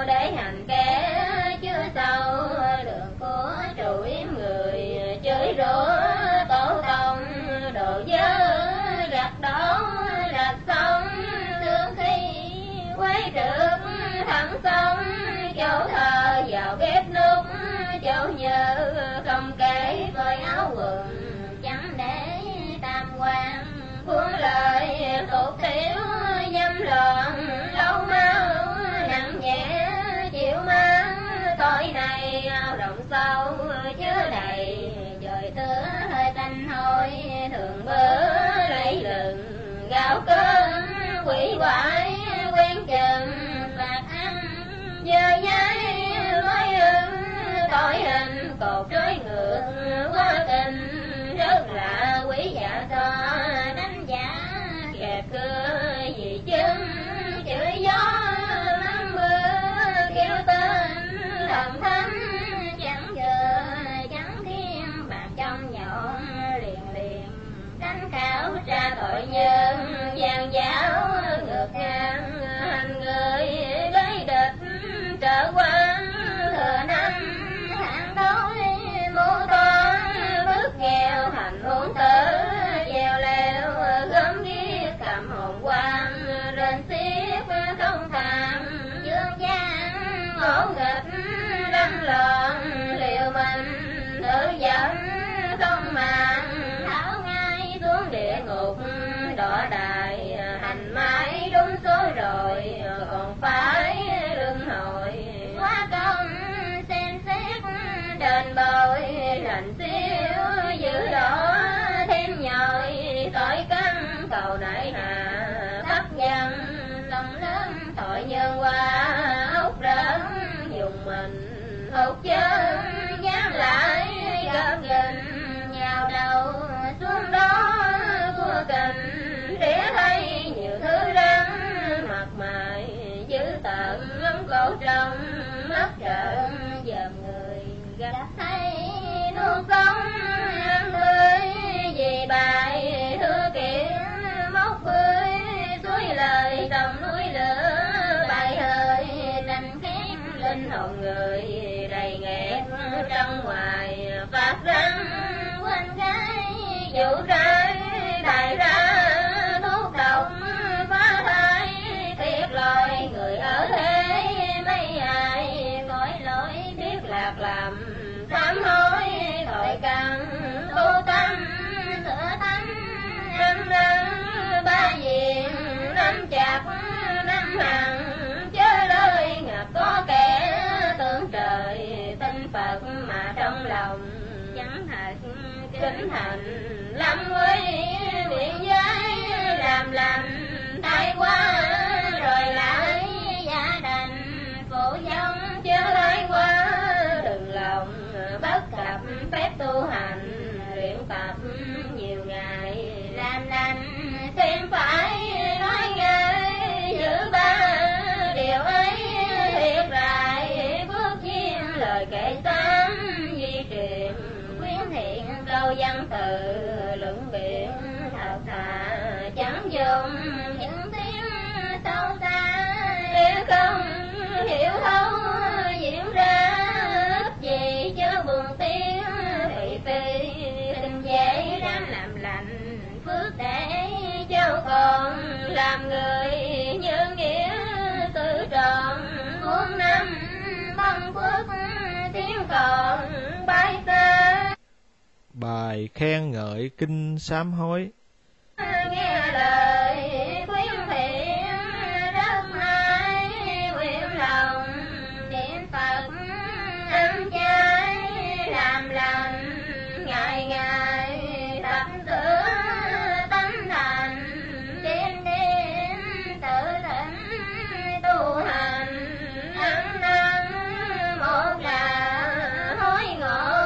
Ao động sâu chứa đầy. Trời tớ hơi tanh hôi, thường bớ lấy lừng. Gạo cơm quỷ quái quen chừng. Phạt ăn giờ giấy mới ưng. Tội hình cột trói ngược, quá tình. Rất là quý giả dạ to, đánh giá kẹp cưa khảo tra tội nhân, gian giáo ngược ngang. Hành người gây địch trở quan, thừa năm, hạng đói mô toan bước nghèo, hành hôn tử. Treo leo gấm ghiếc cầm hồn quan rên xiết, không thàm dương gian ngỗ nghịch đâm loạn liều mình tự dẫn, không màng địa ngục, đỏ đài à, hành mãi đúng số rồi à, còn phải luân hồi. Quá công xem xét đền bồi, lành xíu giữ đỏ thêm nhồi. Tội căn cầu đại hà thấp nhân lòng lớn tội nhân qua ốc rớn dùng mình hụt chân dám lại gặp gần nhào đầu xuống đó của cành để thấy nhiều thứ rắn, mặt mày dữ tợn lắm cổ trong mắt trợn, dòm người gặp thấy nuốt sống ăn tươi, vì bài thưa kiện móc bươi suối lời đồng núi lửa, bài hơi nành khép linh hồn người, đầy nghẹt trong ngoài phát răng quanh gái vụ trái đại ra, thuốc độc phá thai. Thiệt lòi người ở thế, mấy ai cõi lỗi biết lạc làm. Sám hối tội căn tu tâm sửa tánh năm nâng ba diện năm chặt năm hằng chớ lời ngập có kẻ tưởng trời. Tin phật mà trong lòng, chẳng thật chính thành lâm với miệng giới làm lành thay qua rồi lại giả đình. Phụ giống chớ thái quá đừng lòng, bất cập phép tu hành. Luyện tập nhiều ngày làm lành xem phải nói ngay giữ ba điều ấy thiệt rài bước duyên lời kể tám câu văn từ luận biện, thật thà chẳng dùng những tiếng sâu xa. Nếu không hiểu thấu diễn ra gì chớ buồn tiếng. Thị phi tình dễ đang làm lành, phước để cho còn làm người như nghĩa tự tròn muôn năm băng phước, tiếng còn bay xa bài khen ngợi kinh sám hối. Nghe lời khuyến thiện, rất nay nguyện lòng niệm phật ăn chay, làm lành, ngày ngày tập tưởng tâm thành, đêm đêm tự tỉnh tu hành. Ăn năn một là hối ngộ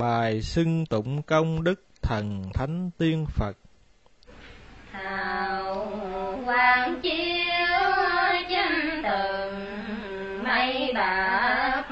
Bài xưng tụng công đức thần thánh tiên Phật. Hào quang chiếu chân tường mây bạc.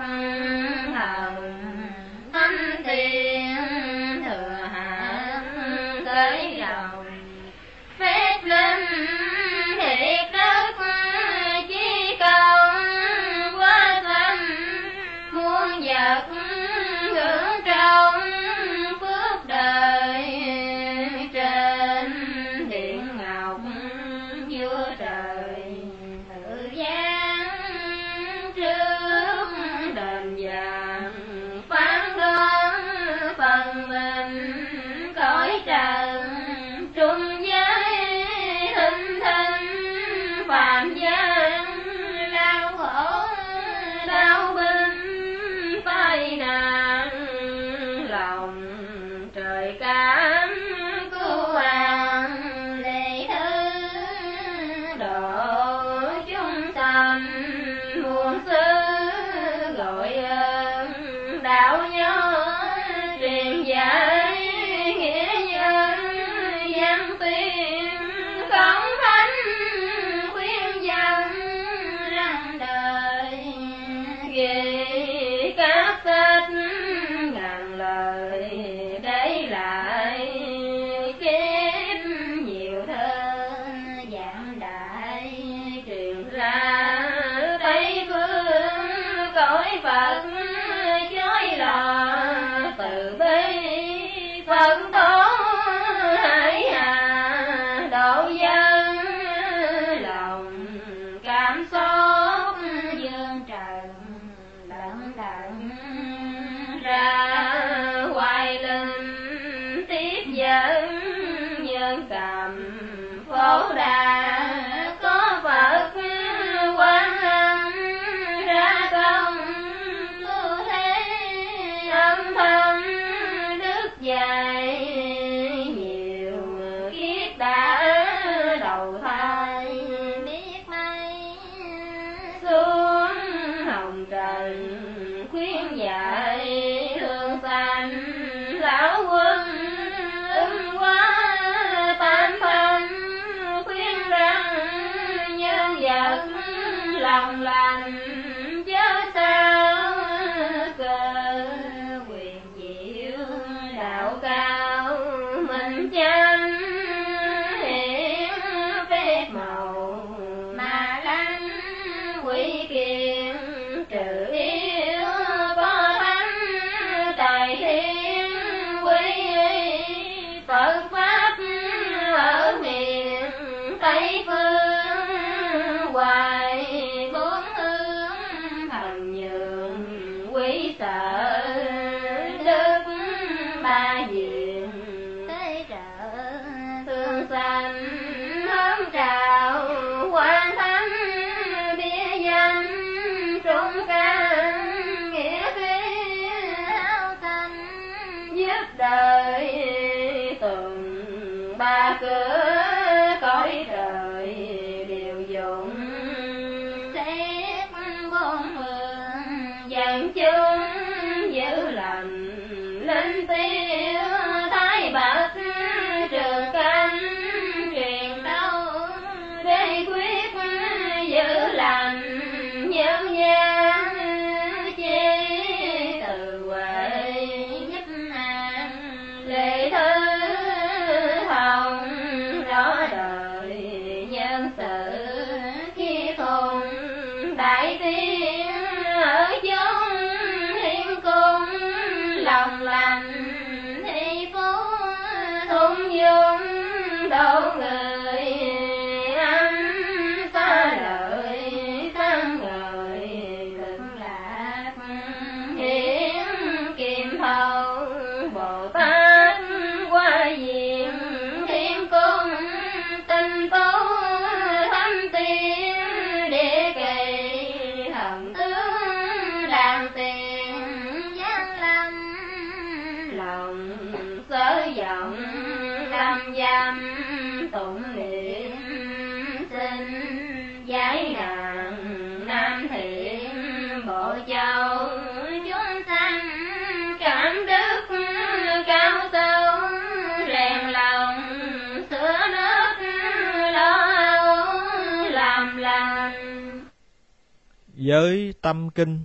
Giới tâm kinh.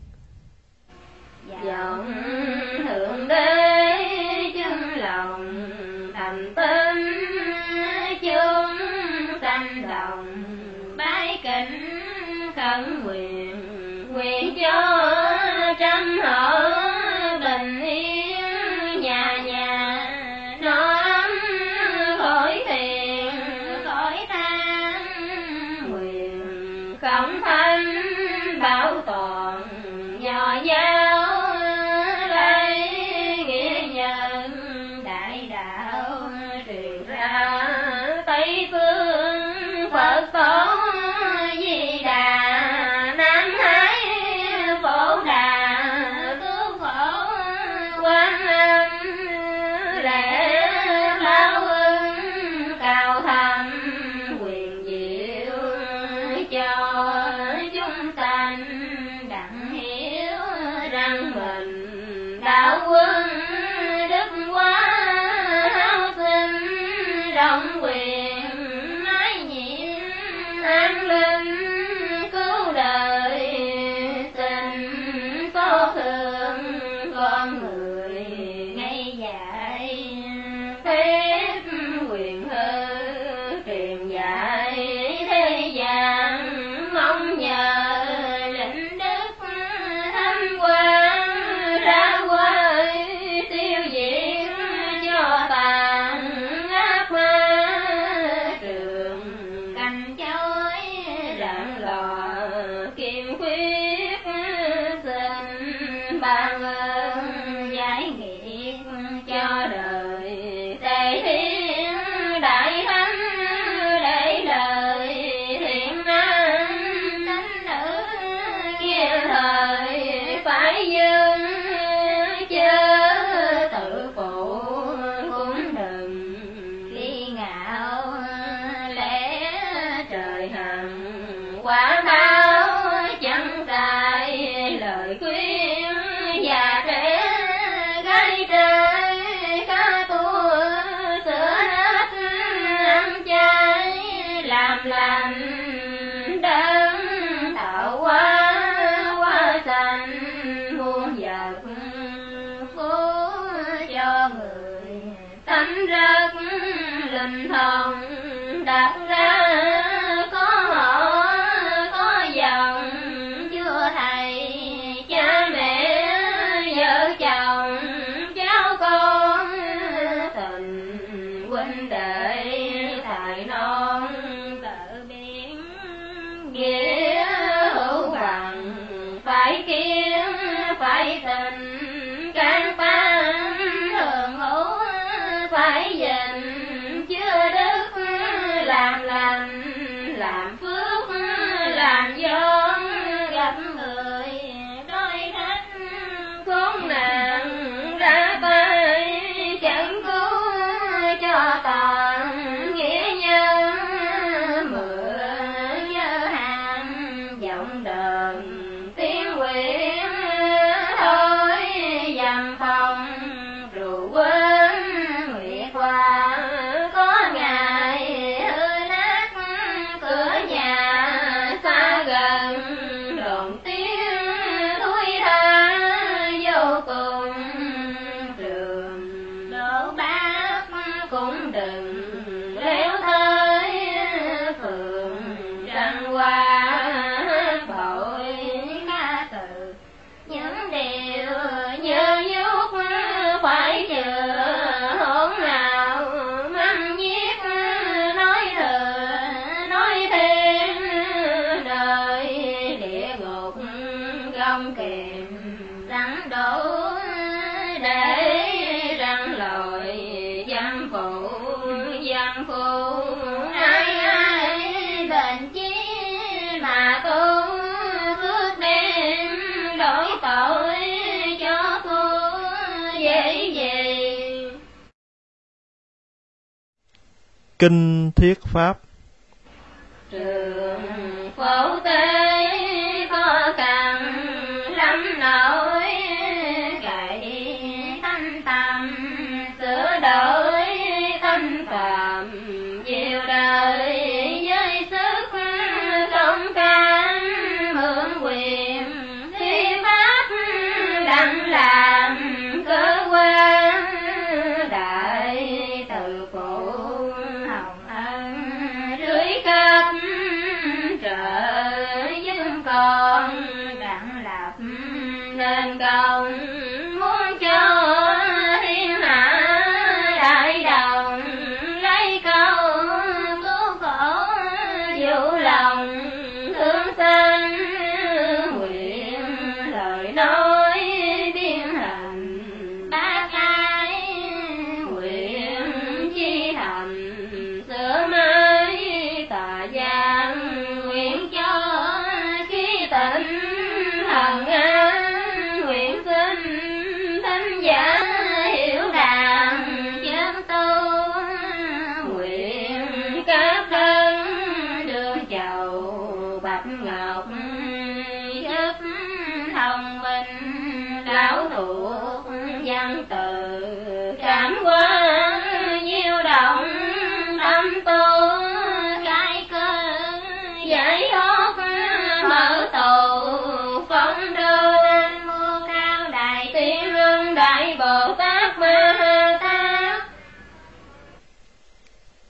Kinh Thuyết Pháp.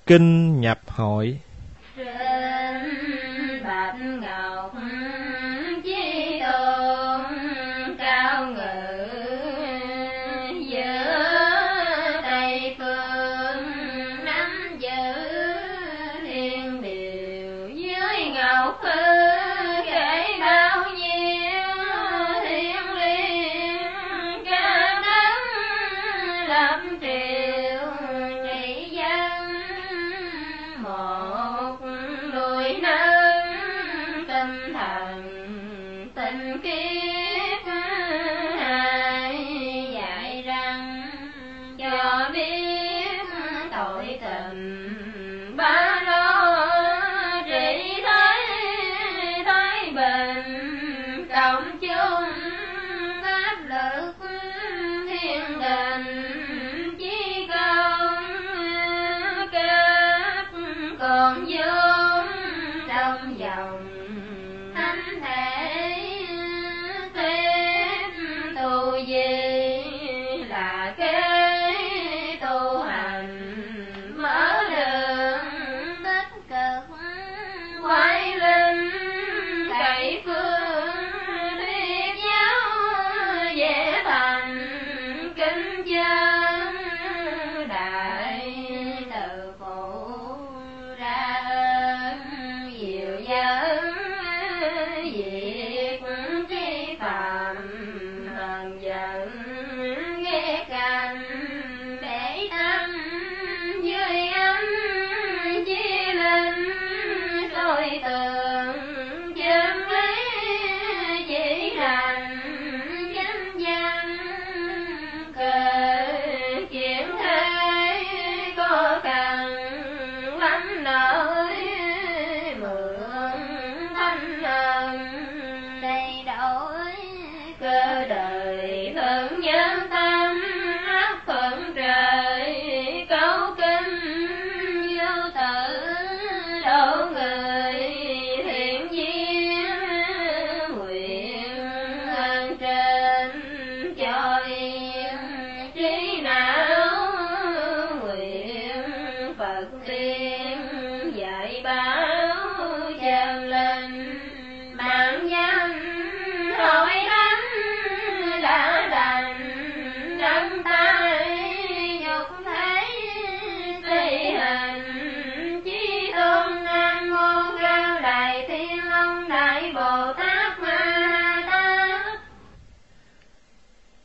Kinh Nhập Hội.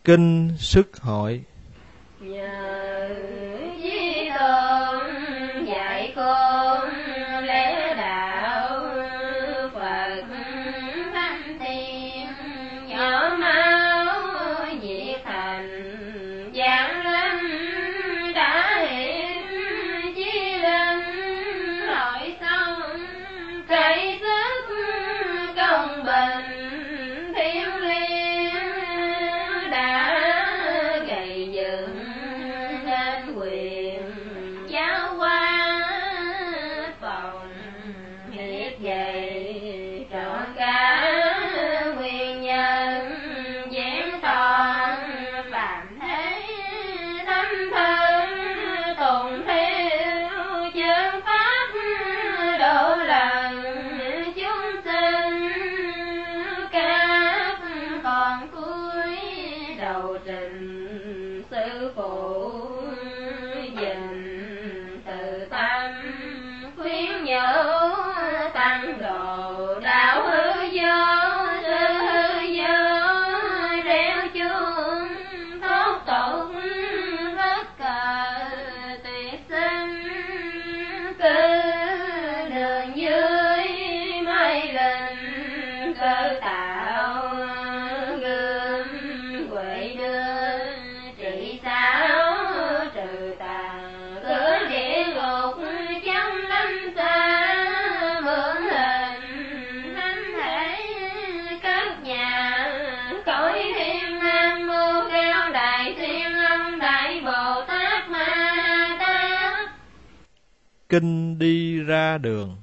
kinh sức hội kinh đi ra đường.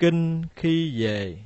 kinh khi về.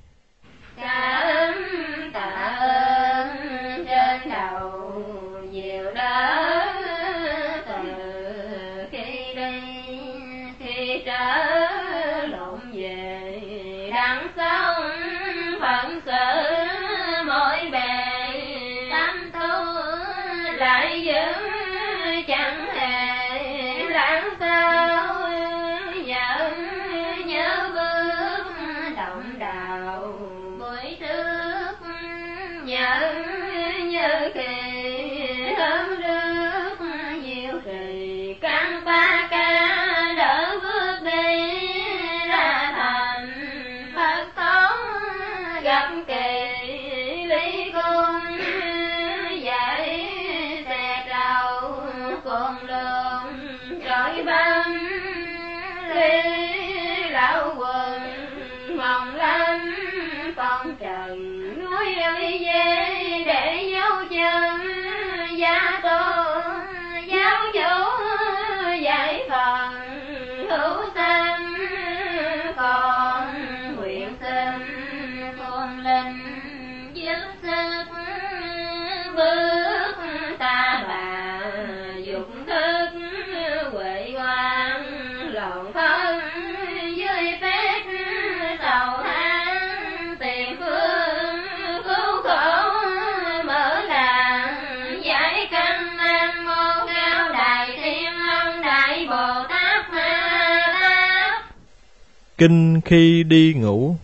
kinh khi đi ngủ.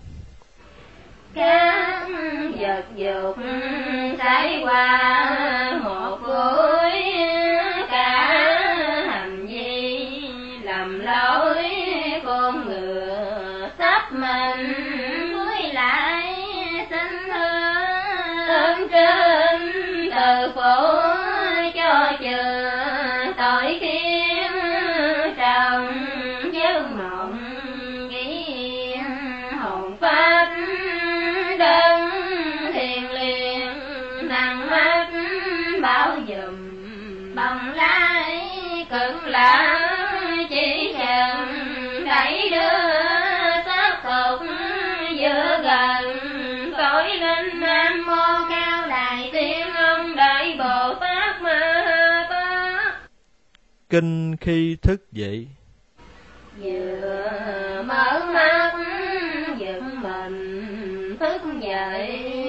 Các vật dục thái qua một cuối cả hành vi lầm lỗi con ngựa sắp mình cưới lại xin hương trên kinh khi thức dậy. Vừa mở mắt giật mình thức dậy.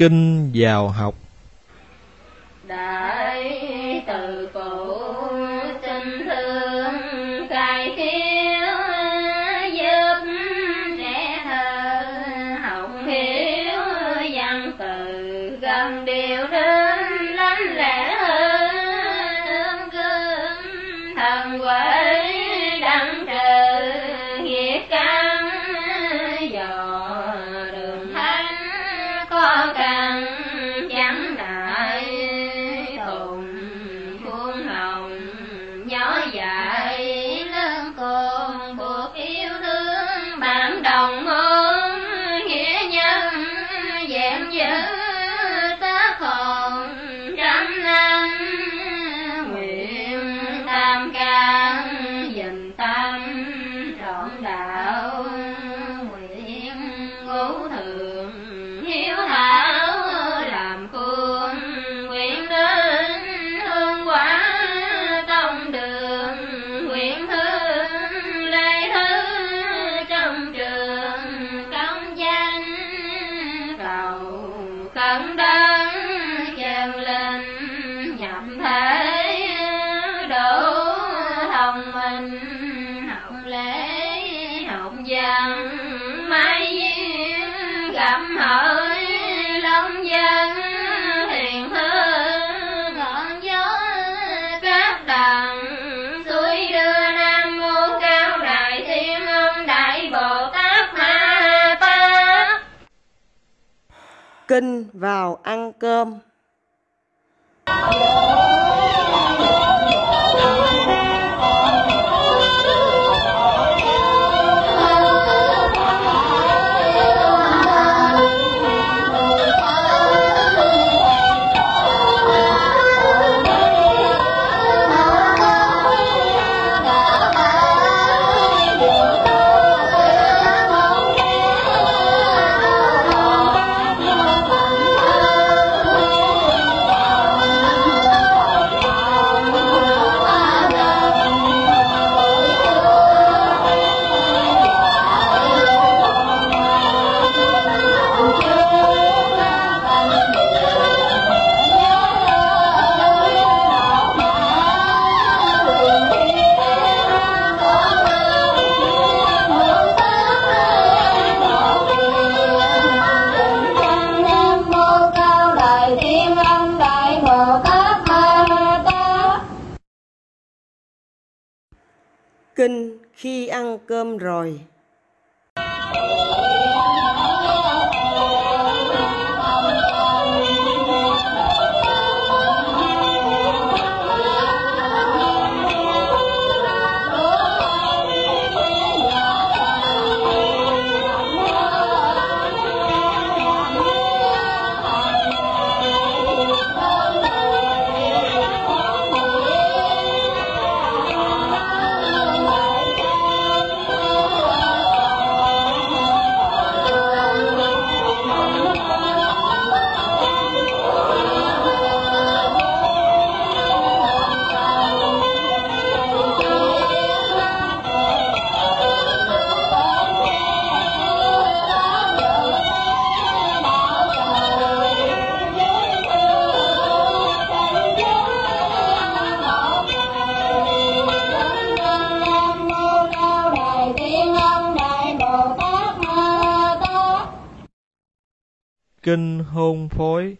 kinh vào học. kinh vào ăn cơm. Hôn phối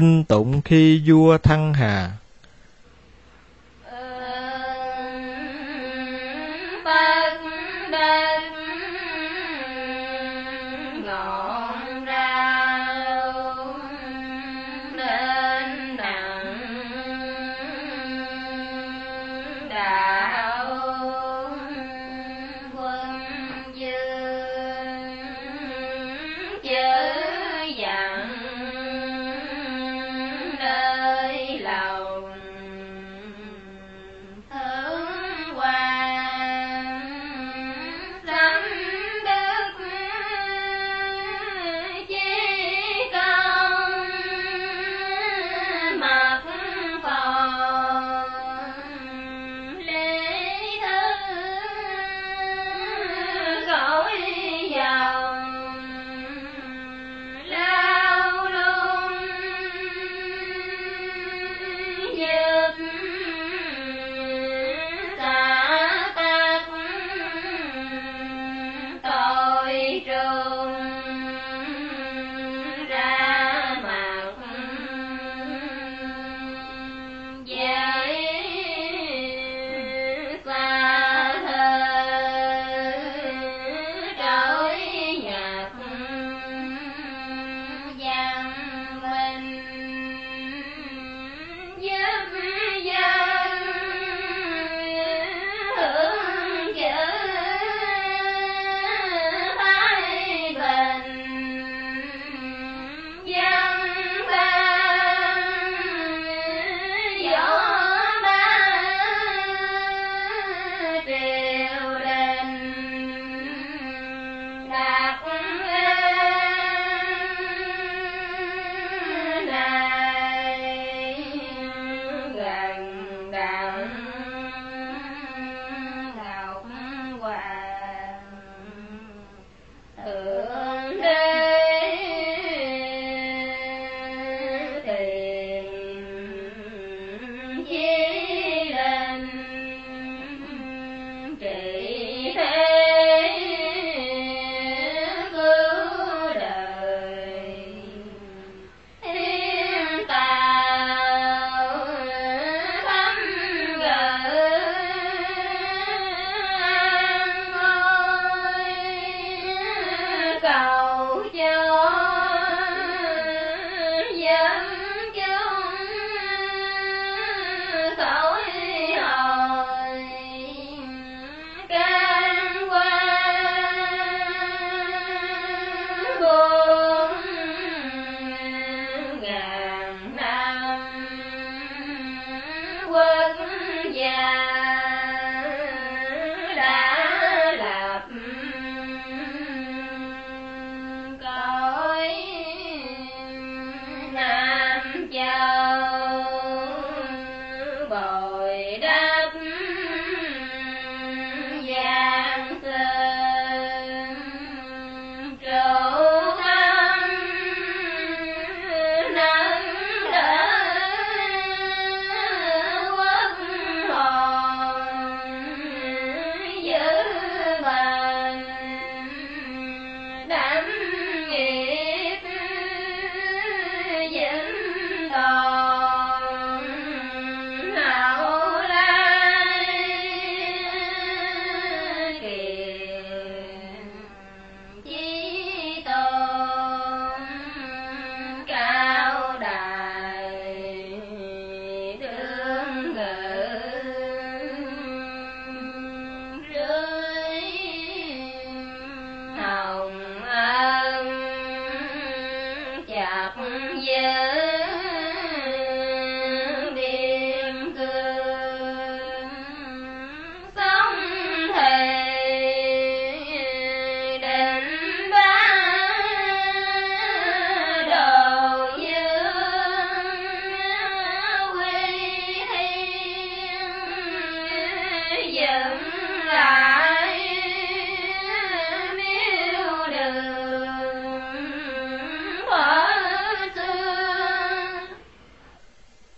Kinh tụng khi vua thăng hà.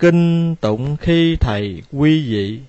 kinh tụng khi thầy quy vị.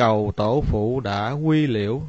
cầu tổ phụ đã quy liễu.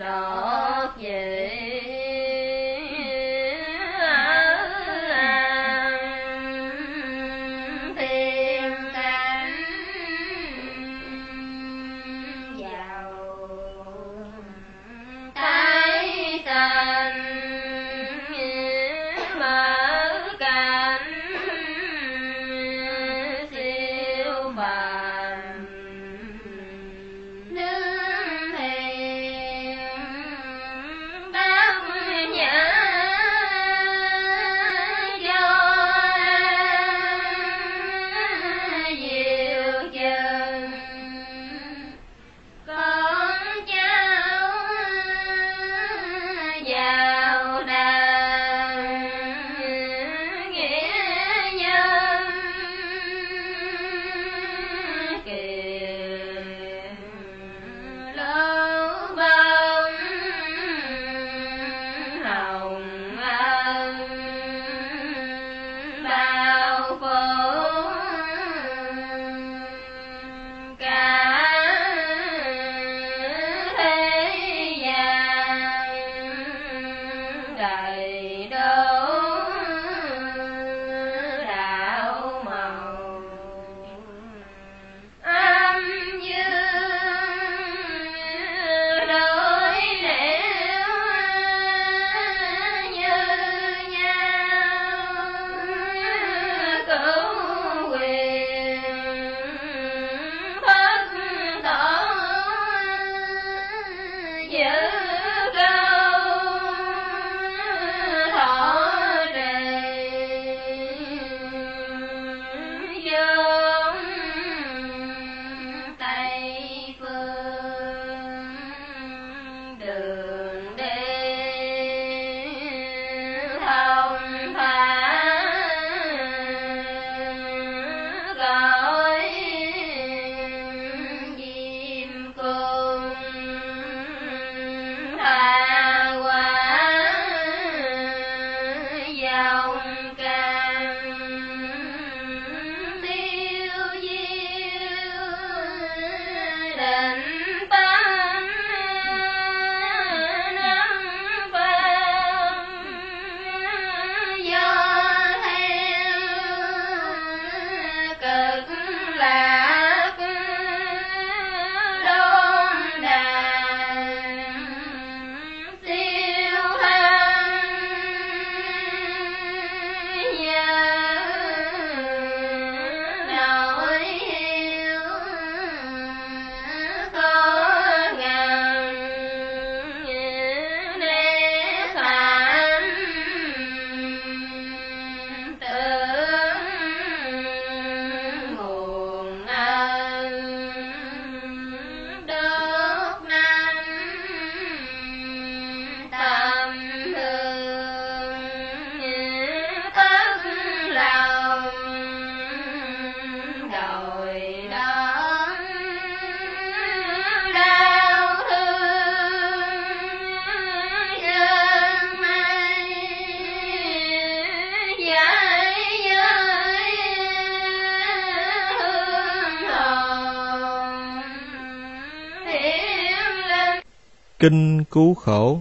走 Kinh cứu khổ.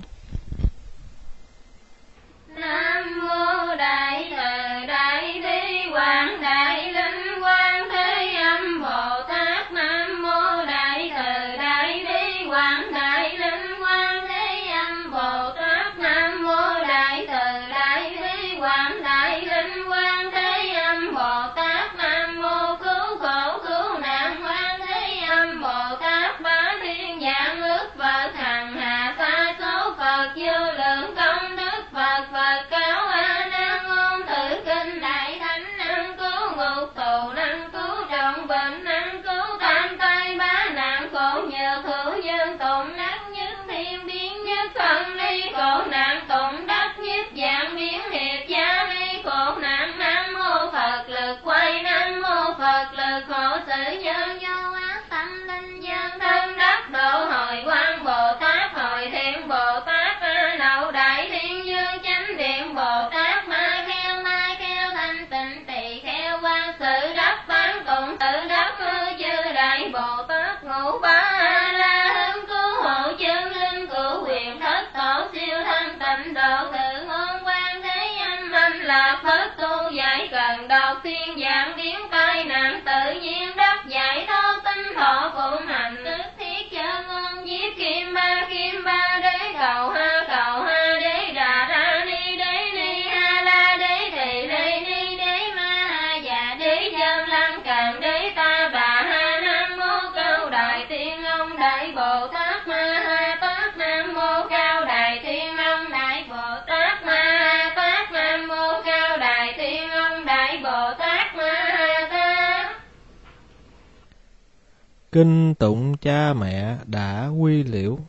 volleyball kinh tụng cha mẹ đã quy liễu.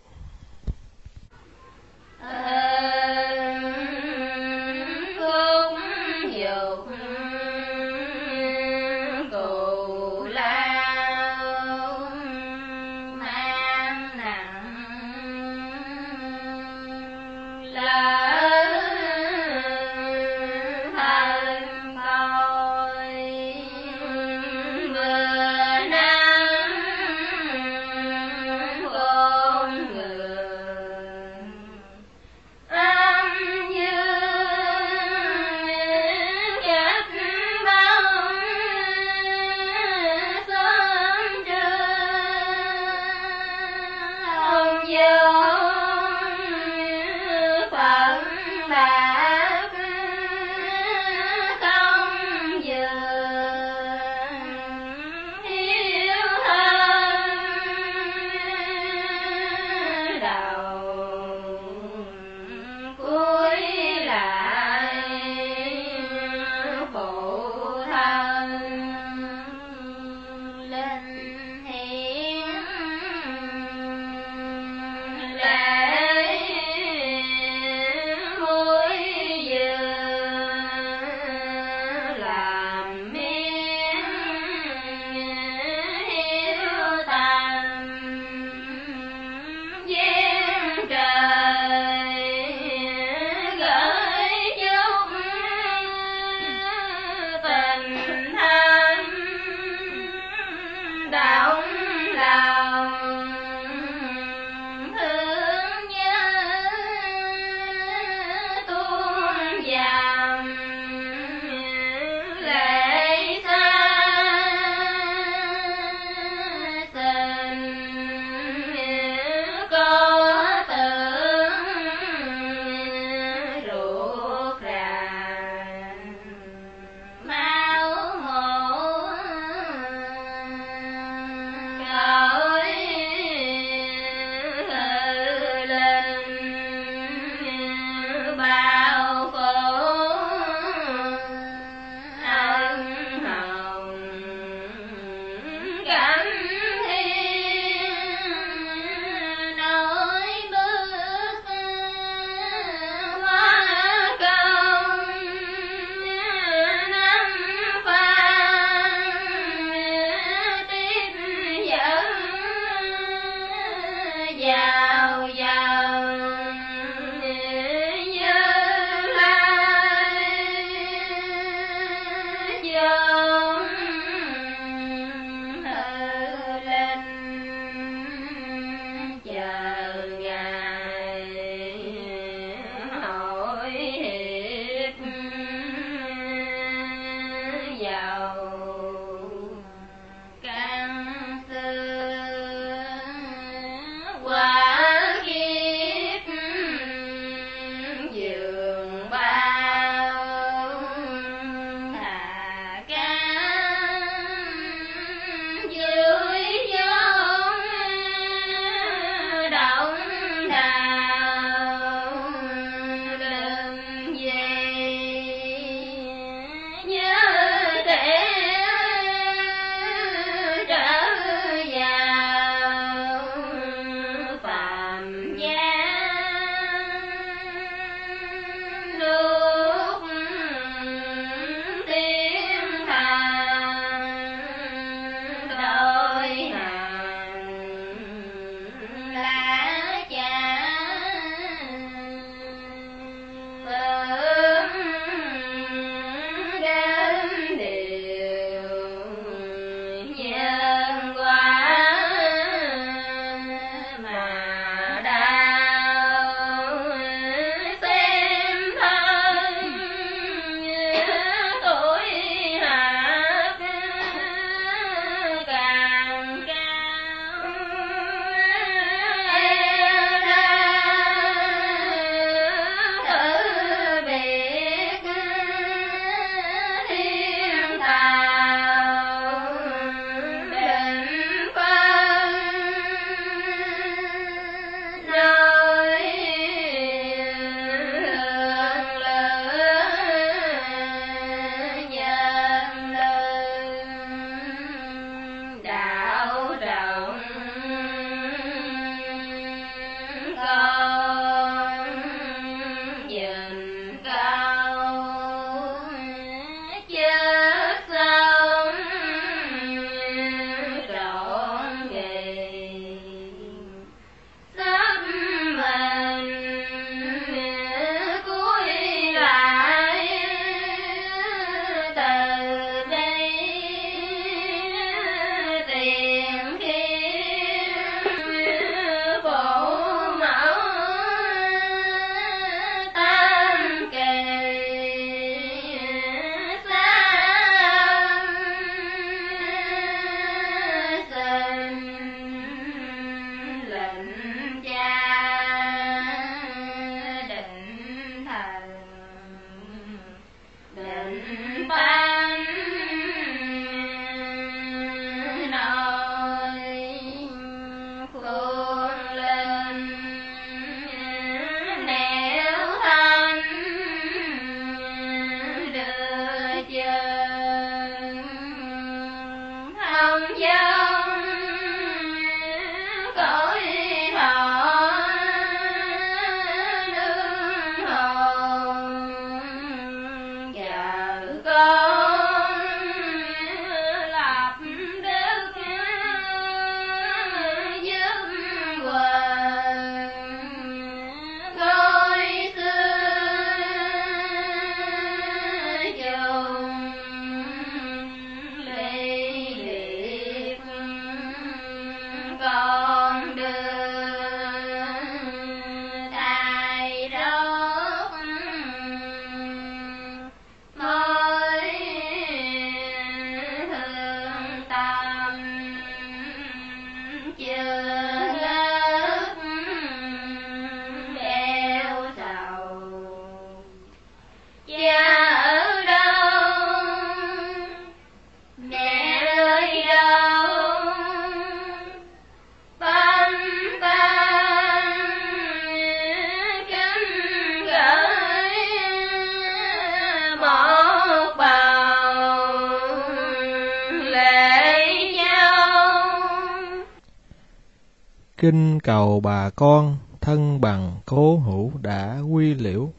Kinh cầu bà con thân bằng cố hữu đã quy liễu.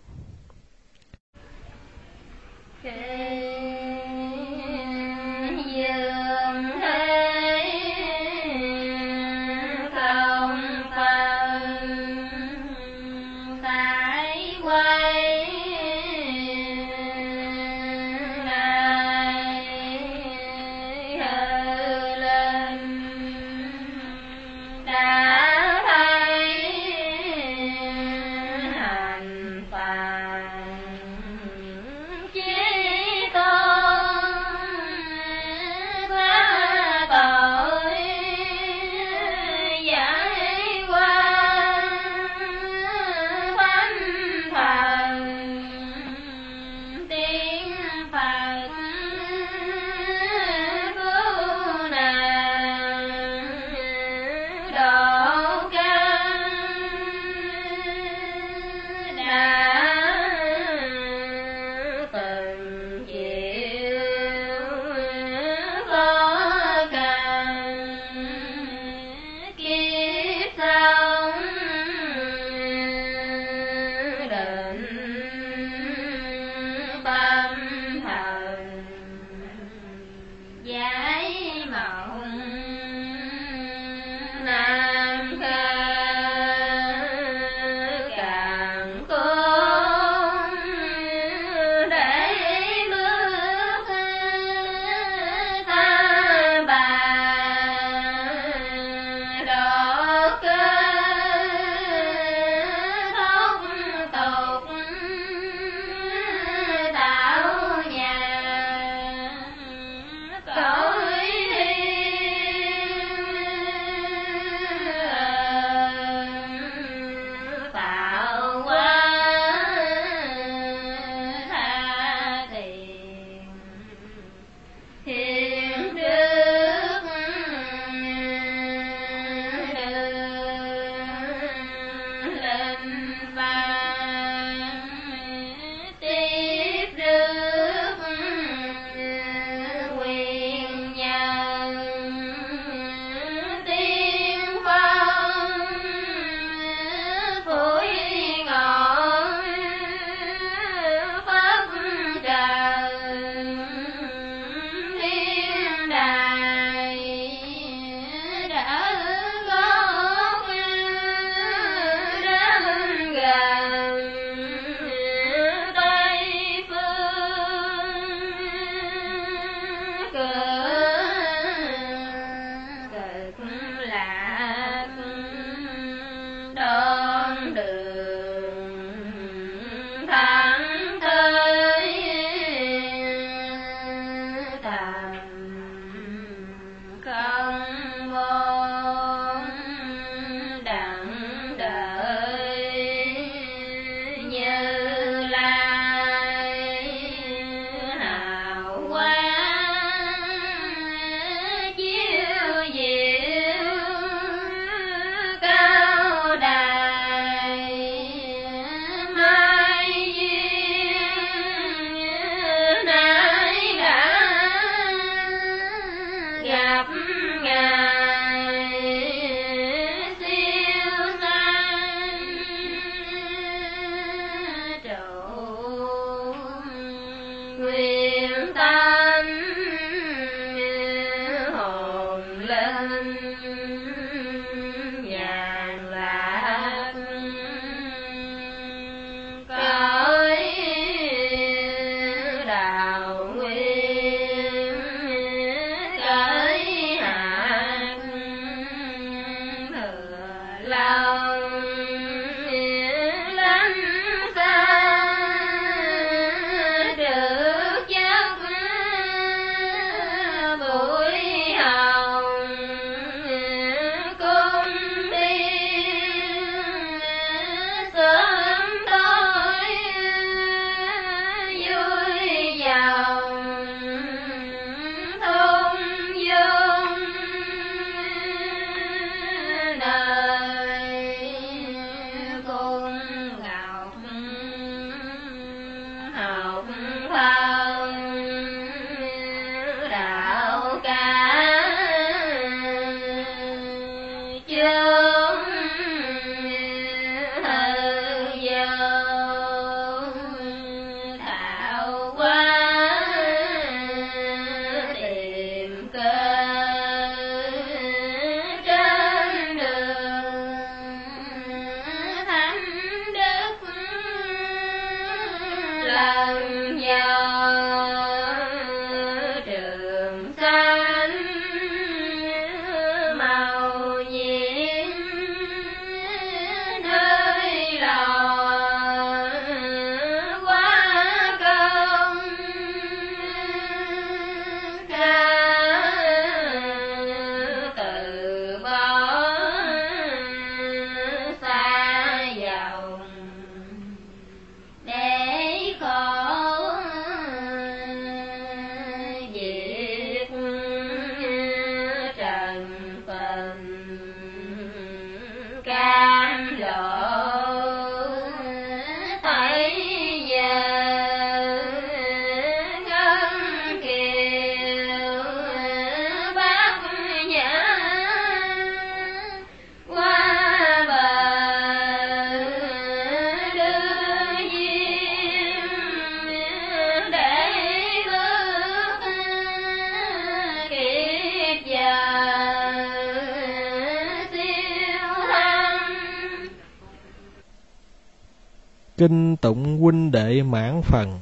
Kinh tụng huynh đệ mãn phần.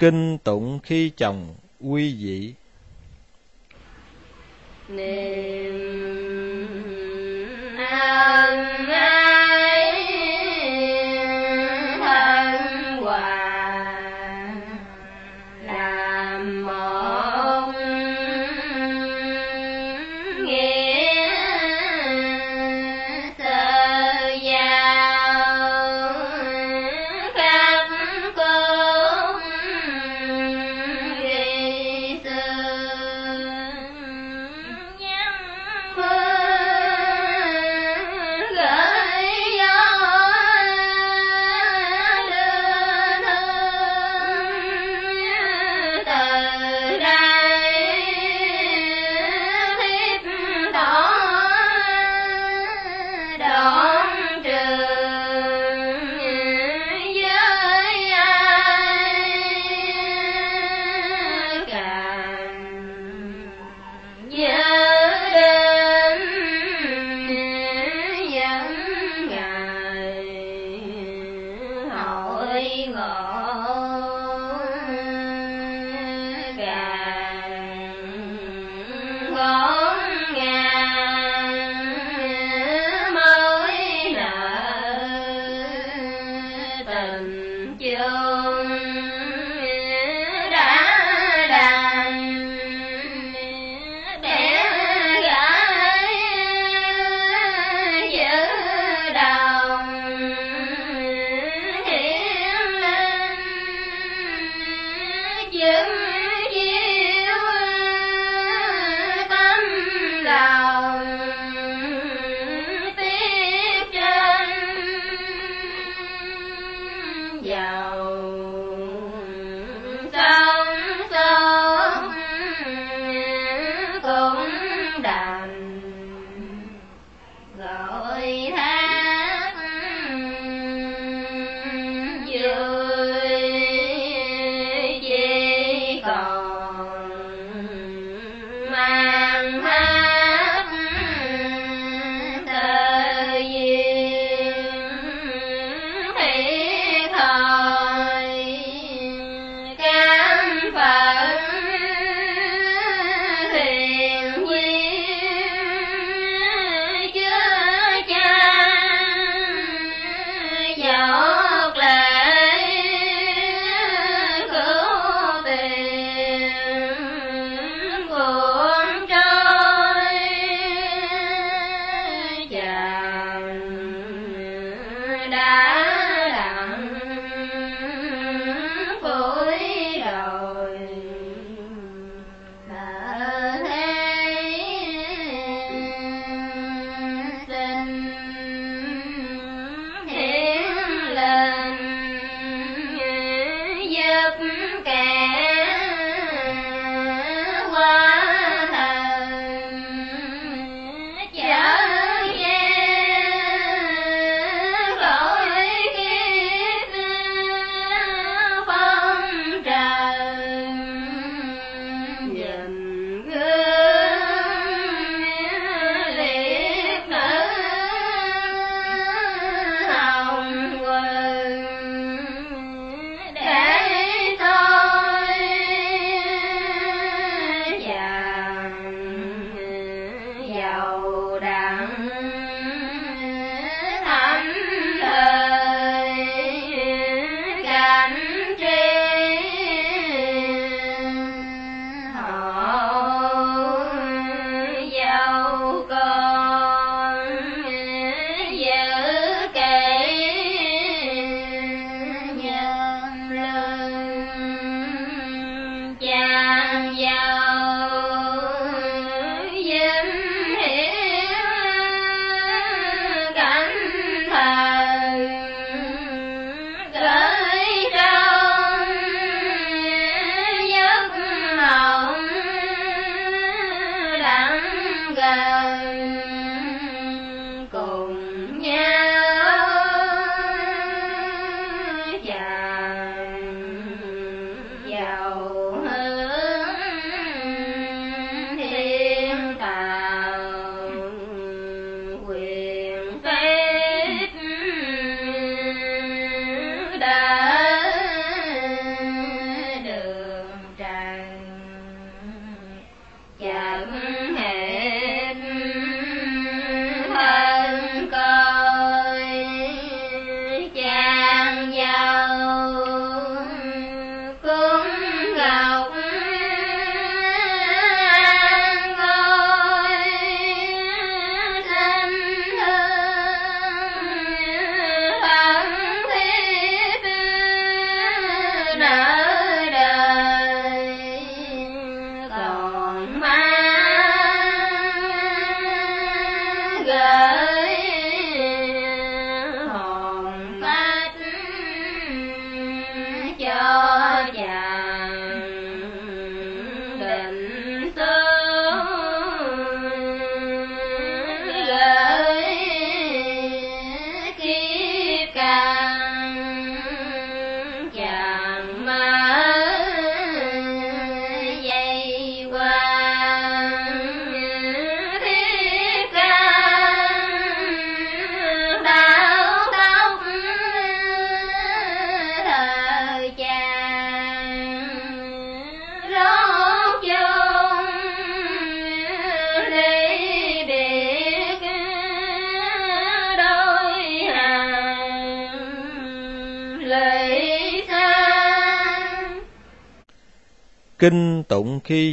Kinh tụng khi chồng uy dị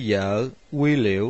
vợ quy liễu